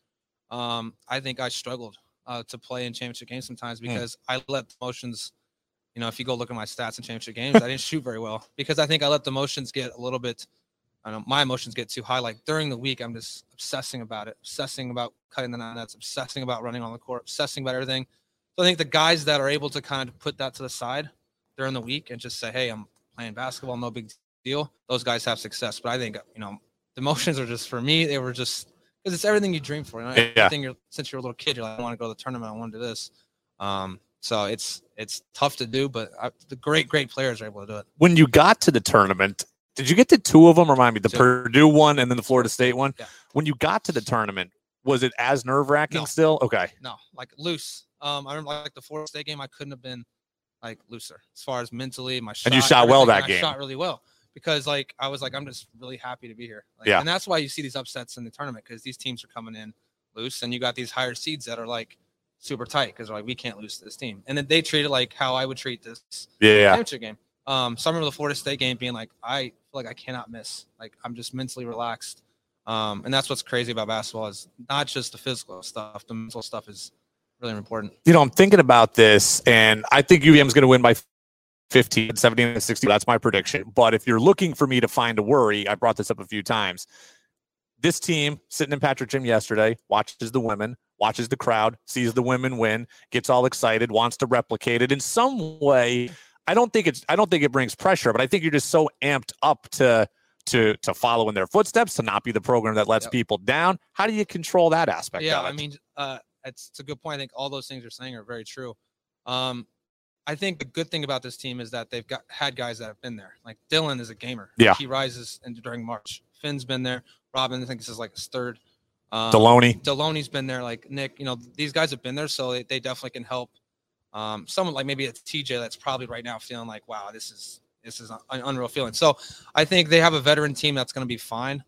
um, I think I struggled uh, to play in championship games sometimes Hmm. because I let the emotions, you know, if you go look at my stats in championship games, I didn't shoot very well because I think I let the emotions get a little bit, I don't know, my emotions get too high. Like during the week, I'm just obsessing about it, obsessing about cutting the nets, obsessing about running on the court, obsessing about everything. So I think the guys that are able to kind of put that to the side during the week and just say, hey, I'm playing basketball, no big deal, those guys have success. But I think, you know, the emotions are just for me, they were just because it's everything you dream for. You know, Yeah. everything you're since you're a little kid, you're like, I want to go to the tournament, I want to do this. Um, so it's it's tough to do, but I, the great, great players are able to do it. When you got to the tournament, did you get to two of them? Remind me, the Two. Purdue one and then the Florida State one. Yeah. When you got to the tournament, was it as nerve wracking No. still? Okay. No, like loose. Um, I remember like the Florida State game, I couldn't have been like looser as far as mentally. My shot, And you shot well that I game. shot really well because like I was like I'm just really happy to be here. Like, Yeah. and that's why you see these upsets in the tournament because these teams are coming in loose, and you got these higher seeds that are like super tight because they're like we can't lose to this team, and then they treat it like how I would treat this Yeah. yeah. championship game. Um, so I remember the Florida State game being like, I feel like I cannot miss. Like I'm just mentally relaxed. Um, and that's what's crazy about basketball is not just the physical stuff, the mental stuff is really important. you know, I'm thinking about this, and I think UVM is going to win by 15, 17, and 60. That's my prediction. But if you're looking for me to find a worry, I brought this up a few times. This team sitting in Patrick Gym yesterday watches the women, watches the crowd, sees the women win, gets all excited, wants to replicate it in some way. I don't think it's I don't think it brings pressure, but I think you're just so amped up to to to follow in their footsteps, to not be the program that lets Yep. people down. How do you control that aspect yeah, of it? I mean, uh, it's, it's a good point. I think all those things you're saying are very true. Um, I think the good thing about this team is that they've got had guys that have been there. Like Dylan is a gamer. Yeah. he rises and during March. Finn's been there. Robin, I think this is like his third. Um, Deloney. Deloney's been there. Like Nick, you know, these guys have been there, so they, they definitely can help. Um, someone like maybe it's TJ that's probably right now feeling like, wow, this is this is an unreal feeling. So I think they have a veteran team that's going to be fine.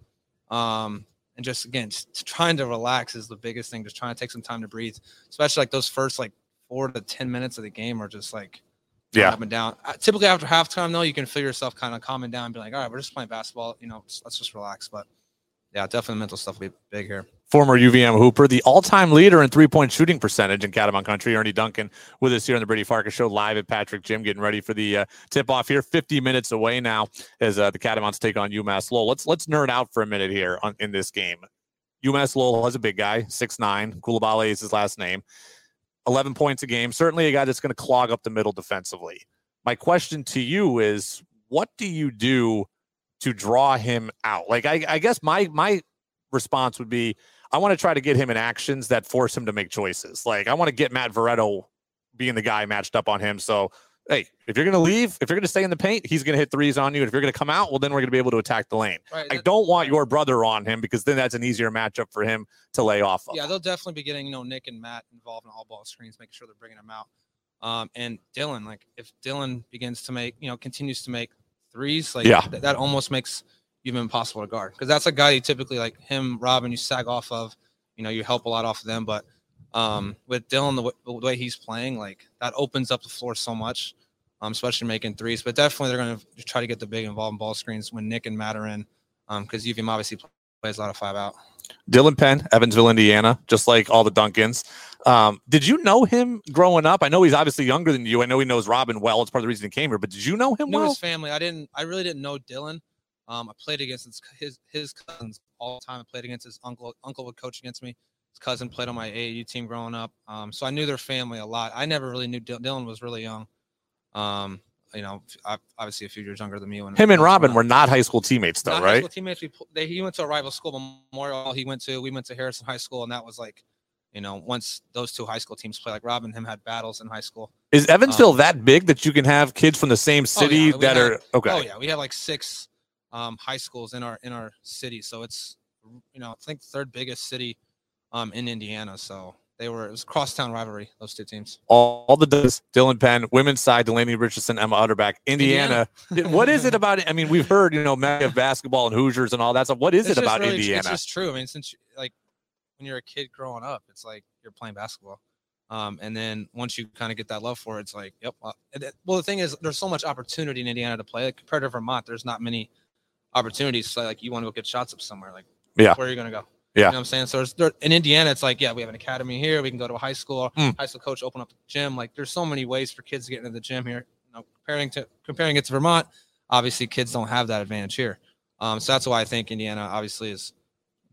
Um, and just again, just trying to relax is the biggest thing. Just trying to take some time to breathe, especially like those first like four to ten minutes of the game are just like Yeah. up and down. Uh, typically after halftime, though, you can feel yourself kind of calming down and be like, all right, we're just playing basketball. You know, let's just relax. But yeah, definitely mental stuff will be big here. former UVM Hooper, the all-time leader in three-point shooting percentage in Catamount Country. Ernie Duncan with us here on the Brady Farkas Show, live at Patrick Gym, getting ready for the uh, tip-off here. Fifty minutes away now as uh, the Catamounts take on UMass Lowell. Let's let's nerd out for a minute here on, in this game. UMass Lowell has a big guy, six nine. Koulibaly is his last name. Eleven points a game. Certainly a guy that's going to clog up the middle defensively. My question to you is, what do you do to draw him out? Like I, I guess my my response would be, I want to try to get him in actions that force him to make choices. Like I want to get Matt Veretto being the guy matched up on him. So hey, if you're going to leave, if you're going to stay in the paint, he's going to hit threes on you. And if you're going to come out, well, then we're going to be able to attack the lane. Right. I don't want your brother on him because then that's an easier matchup for him to lay off of. Yeah, they'll definitely be getting you know Nick and Matt involved in all ball screens, making sure they're bringing them out. Um, and Dylan, like if Dylan begins to make, you know, continues to make threes, like Yeah. th- that almost makes you even impossible to guard because that's a guy you typically like him, Robin, you sag off of, you know, you help a lot off of them. But um, with Dylan, the, w- the way he's playing, like that opens up the floor so much, um, especially making threes. But definitely they're going to try to get the big involved in ball screens when Nick and Matt are in, because um, because UVM obviously plays a lot of five out. Dylan Penn, Evansville, Indiana, just like all the Duncans. Um, did you know him growing up? I know he's obviously younger than you. I know he knows Robin well. It's part of the reason he came here. But did you know him knew well? his family. I didn't. I really didn't know Dylan. Um, I played against his his, his cousins all the time. I played against his uncle. Uncle would coach against me. Cousin played on my AAU team growing up. Um, so I knew their family a lot. I never really knew Dylan, Dylan was really young. Um, you know, I, obviously a few years younger than me. When Him and when I was Robin were not high school teammates, though, right? school teammates. We, they, he went to a rival school, Memorial. He went to. We went to Harrison High School, and that was like, you know, once those two high school teams play, like Robin and him had battles in high school. Is Evansville that big that you can have kids from the same city Um, we that had- are okay? Oh yeah, we have like six um, high schools in our in our city, so it's you know I think third biggest city um, in Indiana. So they were it was crosstown rivalry those two teams. All, all the does Dylan Penn, women's side, Delaney Richardson, Emma Utterback, Indiana. what is it about it? I mean, we've heard you know mega basketball and Hoosiers and all that stuff. What is It's it about really Indiana? It's just true. I mean, since you- like when you're a kid growing up, it's like you're playing basketball. Um, and then once you kind of get that love for it, it's like, yep. Uh, it- well, the thing is, there's so much opportunity in Indiana to play. Like, compared to Vermont, there's not many opportunities. So, like, you want to go get shots up somewhere. Like, Yeah. where are you going to go? Yeah. You know what I'm saying? So there's, there, in Indiana, it's like, yeah, we have an academy here. We can go to a high school. Mm. High school coach open up a gym. Like, there's so many ways for kids to get into the gym here. You know, comparing to comparing it to Vermont, obviously kids don't have that advantage here. Um, so that's why I think Indiana obviously is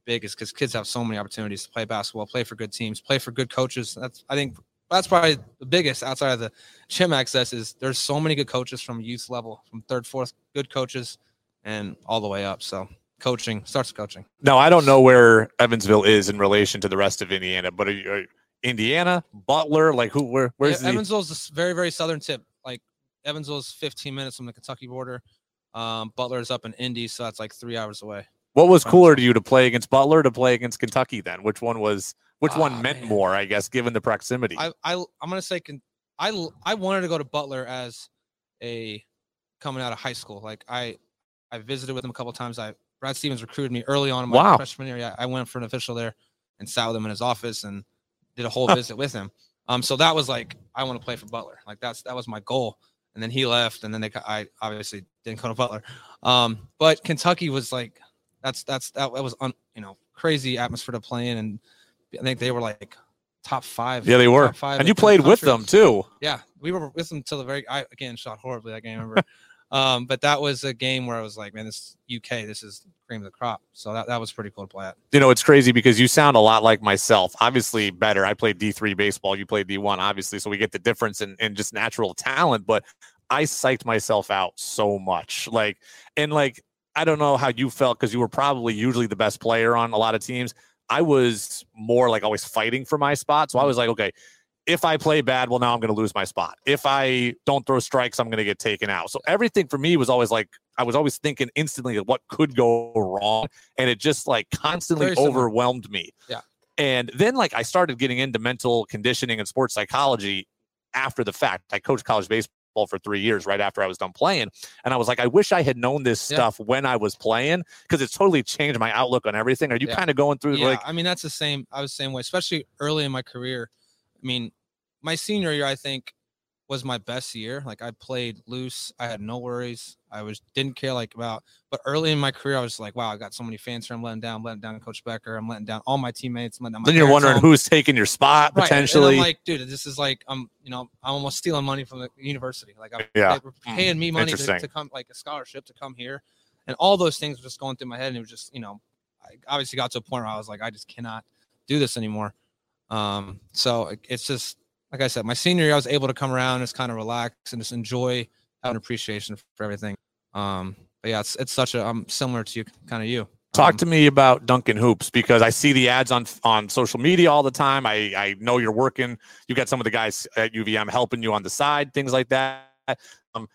big, is because kids have so many opportunities to play basketball, play for good teams, play for good coaches. That's I think that's probably the biggest outside of the gym access is there's so many good coaches from youth level, from third, fourth, good coaches, and all the way up. So coaching starts coaching. Now I don't know where Evansville is in relation to the rest of Indiana, but are you, are Indiana, Butler, like who? Where? Where's yeah, the? Evansville's this very, very southern tip. Like Evansville's 15 minutes from the Kentucky border. Um, Butler's up in Indy, so that's like three hours away. What was cooler to you to play against Butler, to play against Kentucky? Then which one was? Which Ah, one meant man. more? I guess given the proximity. I, I I'm gonna say can I wanted to go to Butler as a coming out of high school. Like I I visited with him a couple times. I Brad Stevens recruited me early on in my Wow. freshman year. Yeah, I went for an official there and sat with him in his office and did a whole visit with him. Um, so that was like I want to play for Butler. Like that's that was my goal. And then he left, and then they I obviously didn't go to Butler. Um, but Kentucky was like that's that's that, that was un, you know crazy atmosphere to play in, and I think they were like top five. yeah, they were, five and you played with them too. Yeah, we were with them till the very. I again shot horribly that game. I remember, um, but that was a game where I was like, man, this UK, this is cream of the crop. So that, that was pretty cool to play at. you know, it's crazy because you sound a lot like myself. Obviously, better. I played D3 baseball. You played D1, obviously. So we get the difference in, in just natural talent. But I psyched myself out so much. Like, and like, I don't know how you felt because you were probably usually the best player on a lot of teams. I was more like always fighting for my spot. So I was like, okay, if I play bad, well, now I'm going to lose my spot. If I don't throw strikes, I'm going to get taken out. So everything for me was always like, I was always thinking instantly of what could go wrong. And it just like constantly Very similar. overwhelmed me. Yeah. And then like I started getting into mental conditioning and sports psychology after the fact. I coached college baseball for three years right after I was done playing. And I was like, I wish I had known this Yeah. stuff when I was playing because it's totally changed my outlook on everything. Are you Yeah. kind of going through Yeah, like I mean that's the same. I was the same way, especially early in my career. I mean, my senior year, I think, was my best year. Like I played loose. I had no worries. I was didn't care like about. But early in my career, I was like, wow, I got so many fans here. I'm letting down, I'm letting down Coach Becker. I'm letting down all my teammates. I'm letting down my then you're wondering home. who's taking your spot Right, potentially. Like, dude, this is like I'm, you know, I'm almost stealing money from the university. Like, I'm, Yeah. they were paying me money to, to come, like a scholarship to come here, and all those things were just going through my head, and it was just, you know, I obviously got to a point where I was like, I just cannot do this anymore. Um, so it- it's just like I said, my senior year, I was able to come around, and just kind of relax and just enjoy, have an appreciation for everything. Um, but yeah, it's it's such a I'm similar to you, kind of you. Talk Um, to me about Duncan Hoops because I see the ads on on social media all the time. I I know you're working. You got some of the guys at UVM helping you on the side, things like that. Um,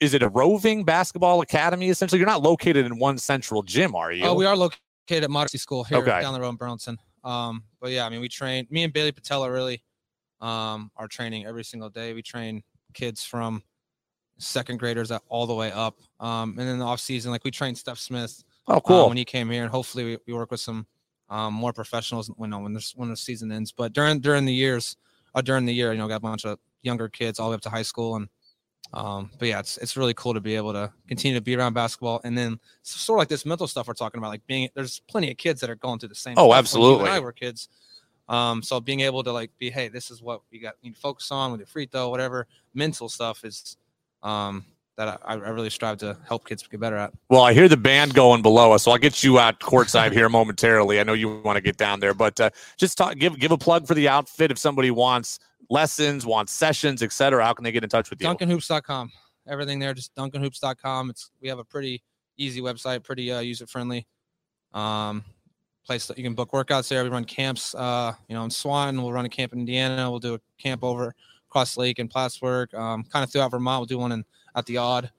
is it a roving basketball academy? Essentially, you're not located in one central gym, are you? Oh, we are located at Mater Christi School here Okay. down the road in Burlington. Um, but yeah, I mean, we train. Me and Bailey Patella really um, are training every single day. We train kids from second graders all the way up. Um, and in the off season, like we train Stef Smith Oh, uh, cool. when he came here, and hopefully we, we work with some um, more professionals when when the when the season ends. But during during the years, uh, during the year, you know, got a bunch of younger kids all the way up to high school, and um, but yeah, it's it's really cool to be able to continue to be around basketball, and then sort of like this mental stuff we're talking about, like being there's plenty of kids that are going through the same. Oh, when absolutely. and I were kids. Um, so being able to like be, hey, this is what we got you need to focus on with your free throw, whatever mental stuff is, um, that I, I really strive to help kids get better at. Well, I hear the band going below us, so I'll get you out courtside here momentarily. I know you want to get down there, but uh, just talk, give give a plug for the outfit if somebody wants lessons, wants sessions, etc. How can they get in touch with you? DuncanHoops.com. Everything there, just DuncanHoops.com. It's we have a pretty easy website, pretty uh, user friendly. Um, place that you can book workouts there. We run camps. Uh, you know, in Swan, we'll run a camp in Indiana. We'll do a camp over across lake in Plattsburgh. Um, kind of throughout Vermont. We'll do one in at the Odd.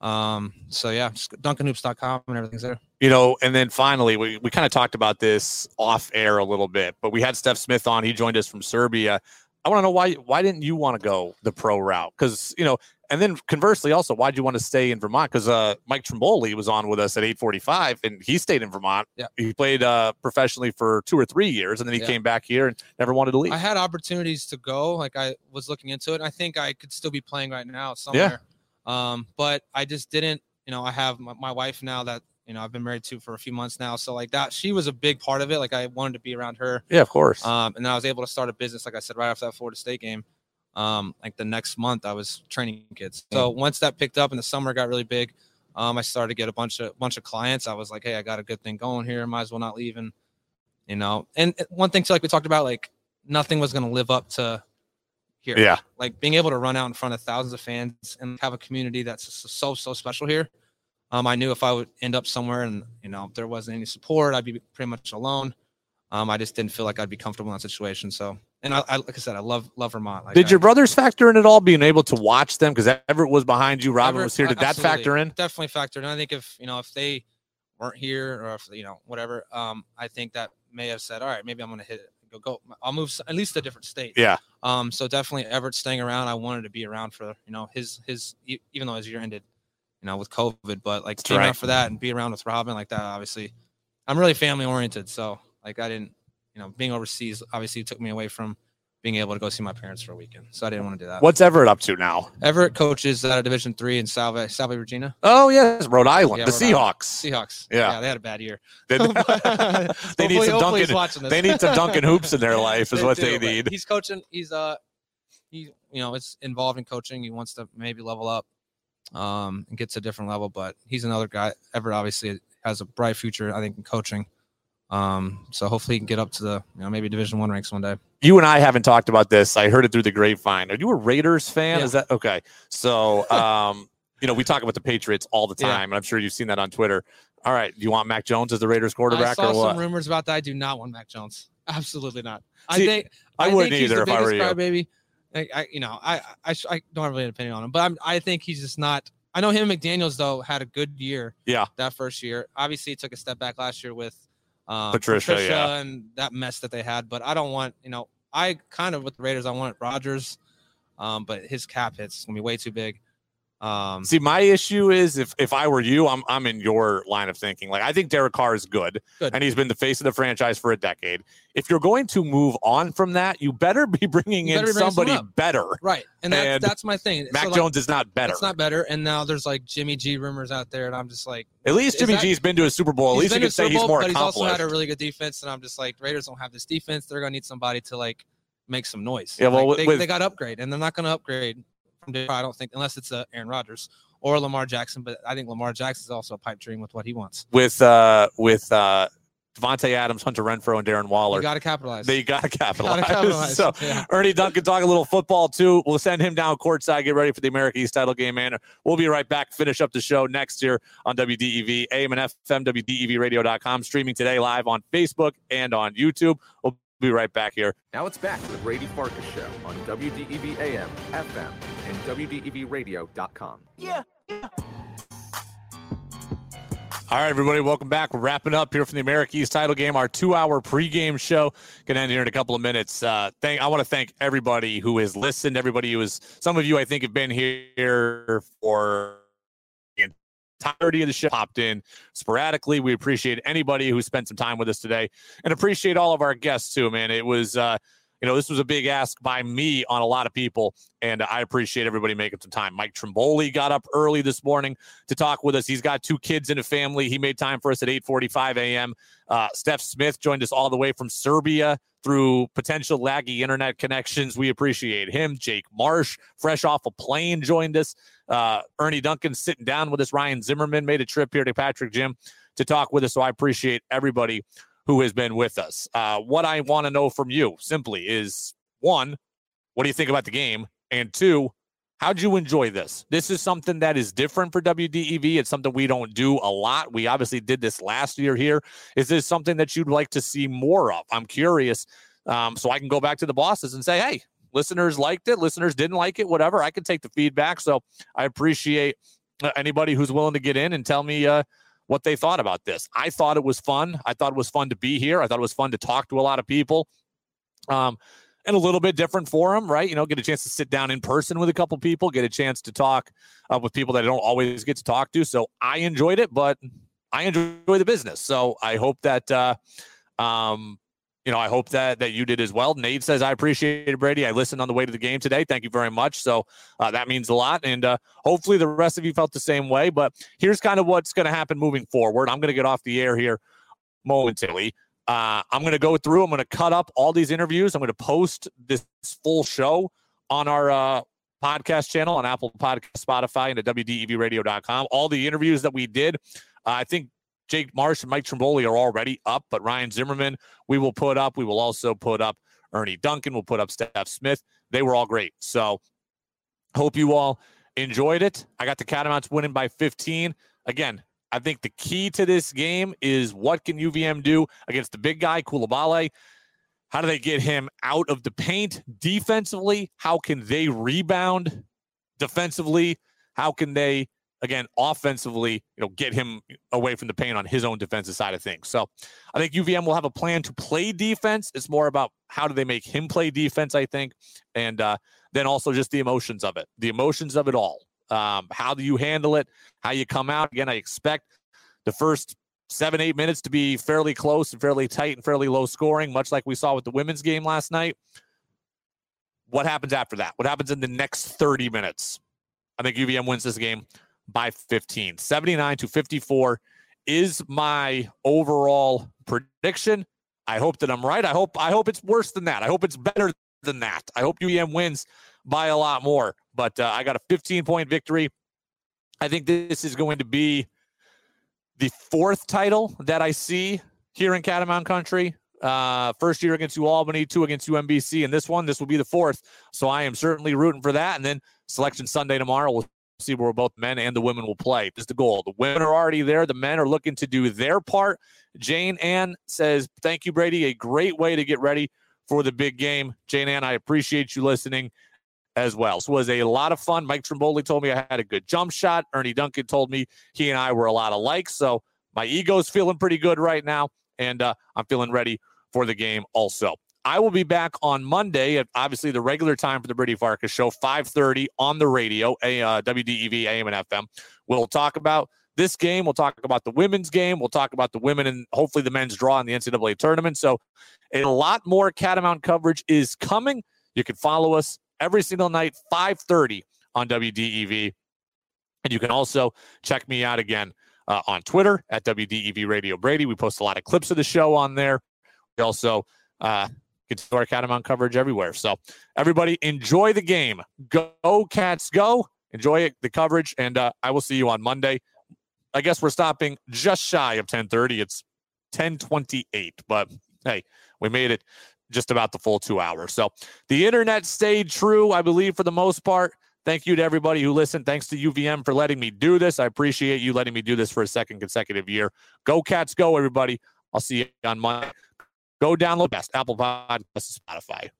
Um, so yeah, just DuncanHoops.com and everything's there. you know, and then finally, we, we kind of talked about this off air a little bit, but we had Stef Smith on. He joined us from Serbia. I want to know why why didn't you want to go the pro route? Because you know, and then conversely, also, why'd you want to stay in Vermont? Because uh, Mike Trimboli was on with us at eight forty five, and he stayed in Vermont. Yeah. he played uh, professionally for two or three years, and then he Yeah. came back here and never wanted to leave. I had opportunities to go. Like I was looking into it. I think I could still be playing right now somewhere. Yeah. Um, but I just didn't. You know, I have my, my wife now that you know I've been married to for a few months now. So like that, she was a big part of it. Like I wanted to be around her. yeah, of course. Um, and then I was able to start a business, like I said, right after that Florida State game. Um, like the next month, I was training kids. So once that picked up and the summer got really big, um, I started to get a bunch of bunch of clients. I was like, hey, I got a good thing going here. Might as well not leave. And you know, and one thing too, like we talked about, like nothing was going to live up to here. yeah, Like being able to run out in front of thousands of fans and have a community that's so so special here. Um, I knew if I would end up somewhere and you know if there wasn't any support, I'd be pretty much alone. Um, I just didn't feel like I'd be comfortable in that situation. So, and I, I like I said, I love love Vermont. Like Did I- your brothers factor in at all, being able to watch them? Because Everett was behind you, Robin Everett- was here. Did that factor in? Definitely factored in. I think if you know if they weren't here or if you know whatever, um, I think that may have said, all right, maybe I'm gonna hit it. Go go. I'll move at least to a different state. Yeah. Um. So definitely Everett staying around. I wanted to be around for you know his his even though his year ended, you know, with COVID, but like being right. around for that and be around with Robin like that. Obviously, I'm really family oriented. So like I didn't, you know, being overseas obviously took me away from being able to go see my parents for a weekend. So I didn't want to do that. What's Everett up to now? Everett coaches at a Division three in Salve, Salve, Regina. Oh yes, Rhode Island, Yeah, the Rhode Island. Seahawks. Seahawks. Yeah. they had a bad year. They, they need some Duncan. They need some Duncan hoops in their life, is what do, they need. He's coaching. He's uh, he you know it's involved in coaching. He wants to maybe level up, um, and get to a different level. But he's another guy. Everett obviously has a bright future. I think in coaching. Um, so hopefully he can get up to the you know maybe Division One ranks one day. You and I haven't talked about this. I heard it through the grapevine. Are you a Raiders fan? Yeah. Is that okay? So, um, you know, we talk about the Patriots all the Yeah. time, and I'm sure you've seen that on Twitter. All right, do you want Mac Jones as the Raiders quarterback I saw or what? some rumors about that. I do not want Mac Jones. Absolutely not. See, I think I think wouldn't he's either the if I were you. Crybaby. I, I, you know, I, I, I don't have really an opinion on him, but I'm, I think he's just not. I know him and McDaniels though had a good year. Yeah. That first year, obviously, he took a step back last year with um, Patricia, yeah. and that mess that they had. But I don't want, you know, I kind of with the Raiders, I want Rodgers, um, but his cap hits gonna be way too big. Um, See, my issue is if if I were you, I'm I'm in your line of thinking. Like I think Derek Carr is good, Good. and he's been the face of the franchise for a decade. If you're going to move on from that, you better be bringing in better bring somebody better. right, and that's And that's my thing. Mac So, like, Jones is not better. It's not better, and now there's like Jimmy G rumors out there, and I'm just like. At least Jimmy that- G's been to a Super Bowl. At least you can say Super he's more but he's also had a really good defense, and I'm just like Raiders don't have this defense. They're gonna need somebody to like make some noise. Yeah, well, Like, with- they, with- they got to upgrade, and they're not gonna upgrade from I don't think, unless it's uh, Aaron Rodgers or Lamar Jackson. But I think Lamar Jackson is also a pipe dream with what he wants. with uh with uh Davante Adams, Hunter Renfrow, and Darren Waller. You got to capitalize. They got to capitalize. Gotta capitalize. so Yeah. Ernie Duncan talk a little football too. We'll send him down courtside. Get ready for the America East title game, man. We'll be right back. Finish up the show next year on WDEV, AM and FM, WDEVradio.com, streaming today live on Facebook and on YouTube. We'll be right back here. Now it's back to the Brady Farkas Show on WDEV AM, FM, and WDEVradio.com. Yeah. yeah. All right, everybody, welcome back. We're wrapping up here from the America East title game, our two-hour pregame show. Going to end here in a couple of minutes. Uh, thank, I want to thank everybody who has listened, everybody who is. Some of you, I think, have been here for the entirety of the show, popped in sporadically. We appreciate anybody who spent some time with us today, and appreciate all of our guests too. Man, it was. Uh, you know, this was a big ask by me on a lot of people, and I appreciate everybody making some time. Mike Trimboli got up early this morning to talk with us. He's got two kids and a family. He made time for us at 8:45 a.m. Uh, Stef Smith joined us all the way from Serbia through potential laggy internet connections. We appreciate him. Jake Marsh, fresh off a plane, joined us. Uh, Ernie Duncan sitting down with us. Ryan Zimmerman made a trip here to Patrick Gym to talk with us. So I appreciate everybody who has been with us. Uh, what I want to know from you simply is one, what do you think about the game? And two, how'd you enjoy this? This is something that is different for WDEV. It's something we don't do a lot. We obviously did this last year here. Is this something that you'd like to see more of? I'm curious. Um, so I can go back to the bosses and say, hey, listeners liked it, listeners didn't like it, whatever. I can take the feedback. So I appreciate uh, anybody who's willing to get in and tell me uh, what they thought about this. I thought it was fun. I thought it was fun to be here. I thought it was fun to talk to a lot of people. Um, and a little bit different forum, right? You know, get a chance to sit down in person with a couple people, get a chance to talk uh, with people that I don't always get to talk to. So I enjoyed it, but I enjoy the business. So I hope that, uh, um, you know, I hope that that you did as well. Nate says I appreciate it, Brady. I listened on the way to the game today. Thank you very much. So uh, that means a lot, and uh, hopefully the rest of you felt the same way. But here's kind of what's going to happen moving forward. I'm going to get off the air here momentarily. Uh, I'm going to go through. I'm going to cut up all these interviews. I'm going to post this full show on our uh, podcast channel on Apple Podcast, Spotify, and at WDEVradio.com. All the interviews that we did. I think Jake Marsh and Mike Trimboli are already up, but Ryan Zimmerman we will put up. We will also put up Ernie Duncan. We'll put up Stef Smith. They were all great. So hope you all enjoyed it. I got the Catamounts winning by 15. Again, I think the key to this game is what can UVM do against the big guy, Koulibaly? How do they get him out of the paint defensively? How can they rebound defensively? How can they, again, offensively, you know, get him away from the paint on his own defensive side of things? So I think UVM will have a plan to play defense. It's more about how do they make him play defense, I think. And uh, then also just the emotions of it, the emotions of it all. Um, how do you handle it? How you come out? Again, I expect the first seven, eight minutes to be fairly close and fairly tight and fairly low scoring, much like we saw with the women's game last night. What happens after that? What happens in the next 30 minutes? I think UVM wins this game by 15. 79 to 54 is my overall prediction. I hope that I'm right. I hope I hope it's worse than that. I hope it's better than that. I hope UVM wins by a lot more. But uh, I got a 15 point victory. I think this is going to be the fourth title that I see here in Catamount Country. Uh, first year against UAlbany, two against UMBC, and this one, this will be the fourth. So I am certainly rooting for that. And then selection Sunday tomorrow, we'll see where both men and the women will play. This is the goal. The women are already there. The men are looking to do their part. Jane Ann says, "Thank you, Brady. A great way to get ready for the big game." Jane Ann, I appreciate you listening as well. So it was a lot of fun. Mike Trimboli told me I had a good jump shot. Ernie Duncan told me he and I were a lot alike. So my ego's feeling pretty good right now, and uh, I'm feeling ready for the game also. I will be back on Monday at obviously the regular time for the Brady Farkas show, 5:30 on the radio, a uh, WDEV AM and FM. We'll talk about this game. We'll talk about the women's game. We'll talk about the women and hopefully the men's draw in the NCAA tournament. So a lot more Catamount coverage is coming. You can follow us every single night, 5:30 on WDEV, and you can also check me out again uh, on Twitter at WDEV Radio Brady. We post a lot of clips of the show on there. We also uh, get to our Catamount coverage everywhere. So everybody enjoy the game. Go Cats, go! Enjoy the coverage, and uh, I will see you on Monday. I guess we're stopping just shy of 10:30. It's 1028. But hey, we made it just about the full two hours. So the internet stayed true, I believe, for the most part. Thank you to everybody who listened. Thanks to UVM for letting me do this. I appreciate you letting me do this for a second consecutive year. Go Cats, go, everybody. I'll see you on Monday. Go download best Apple Podcast, Spotify.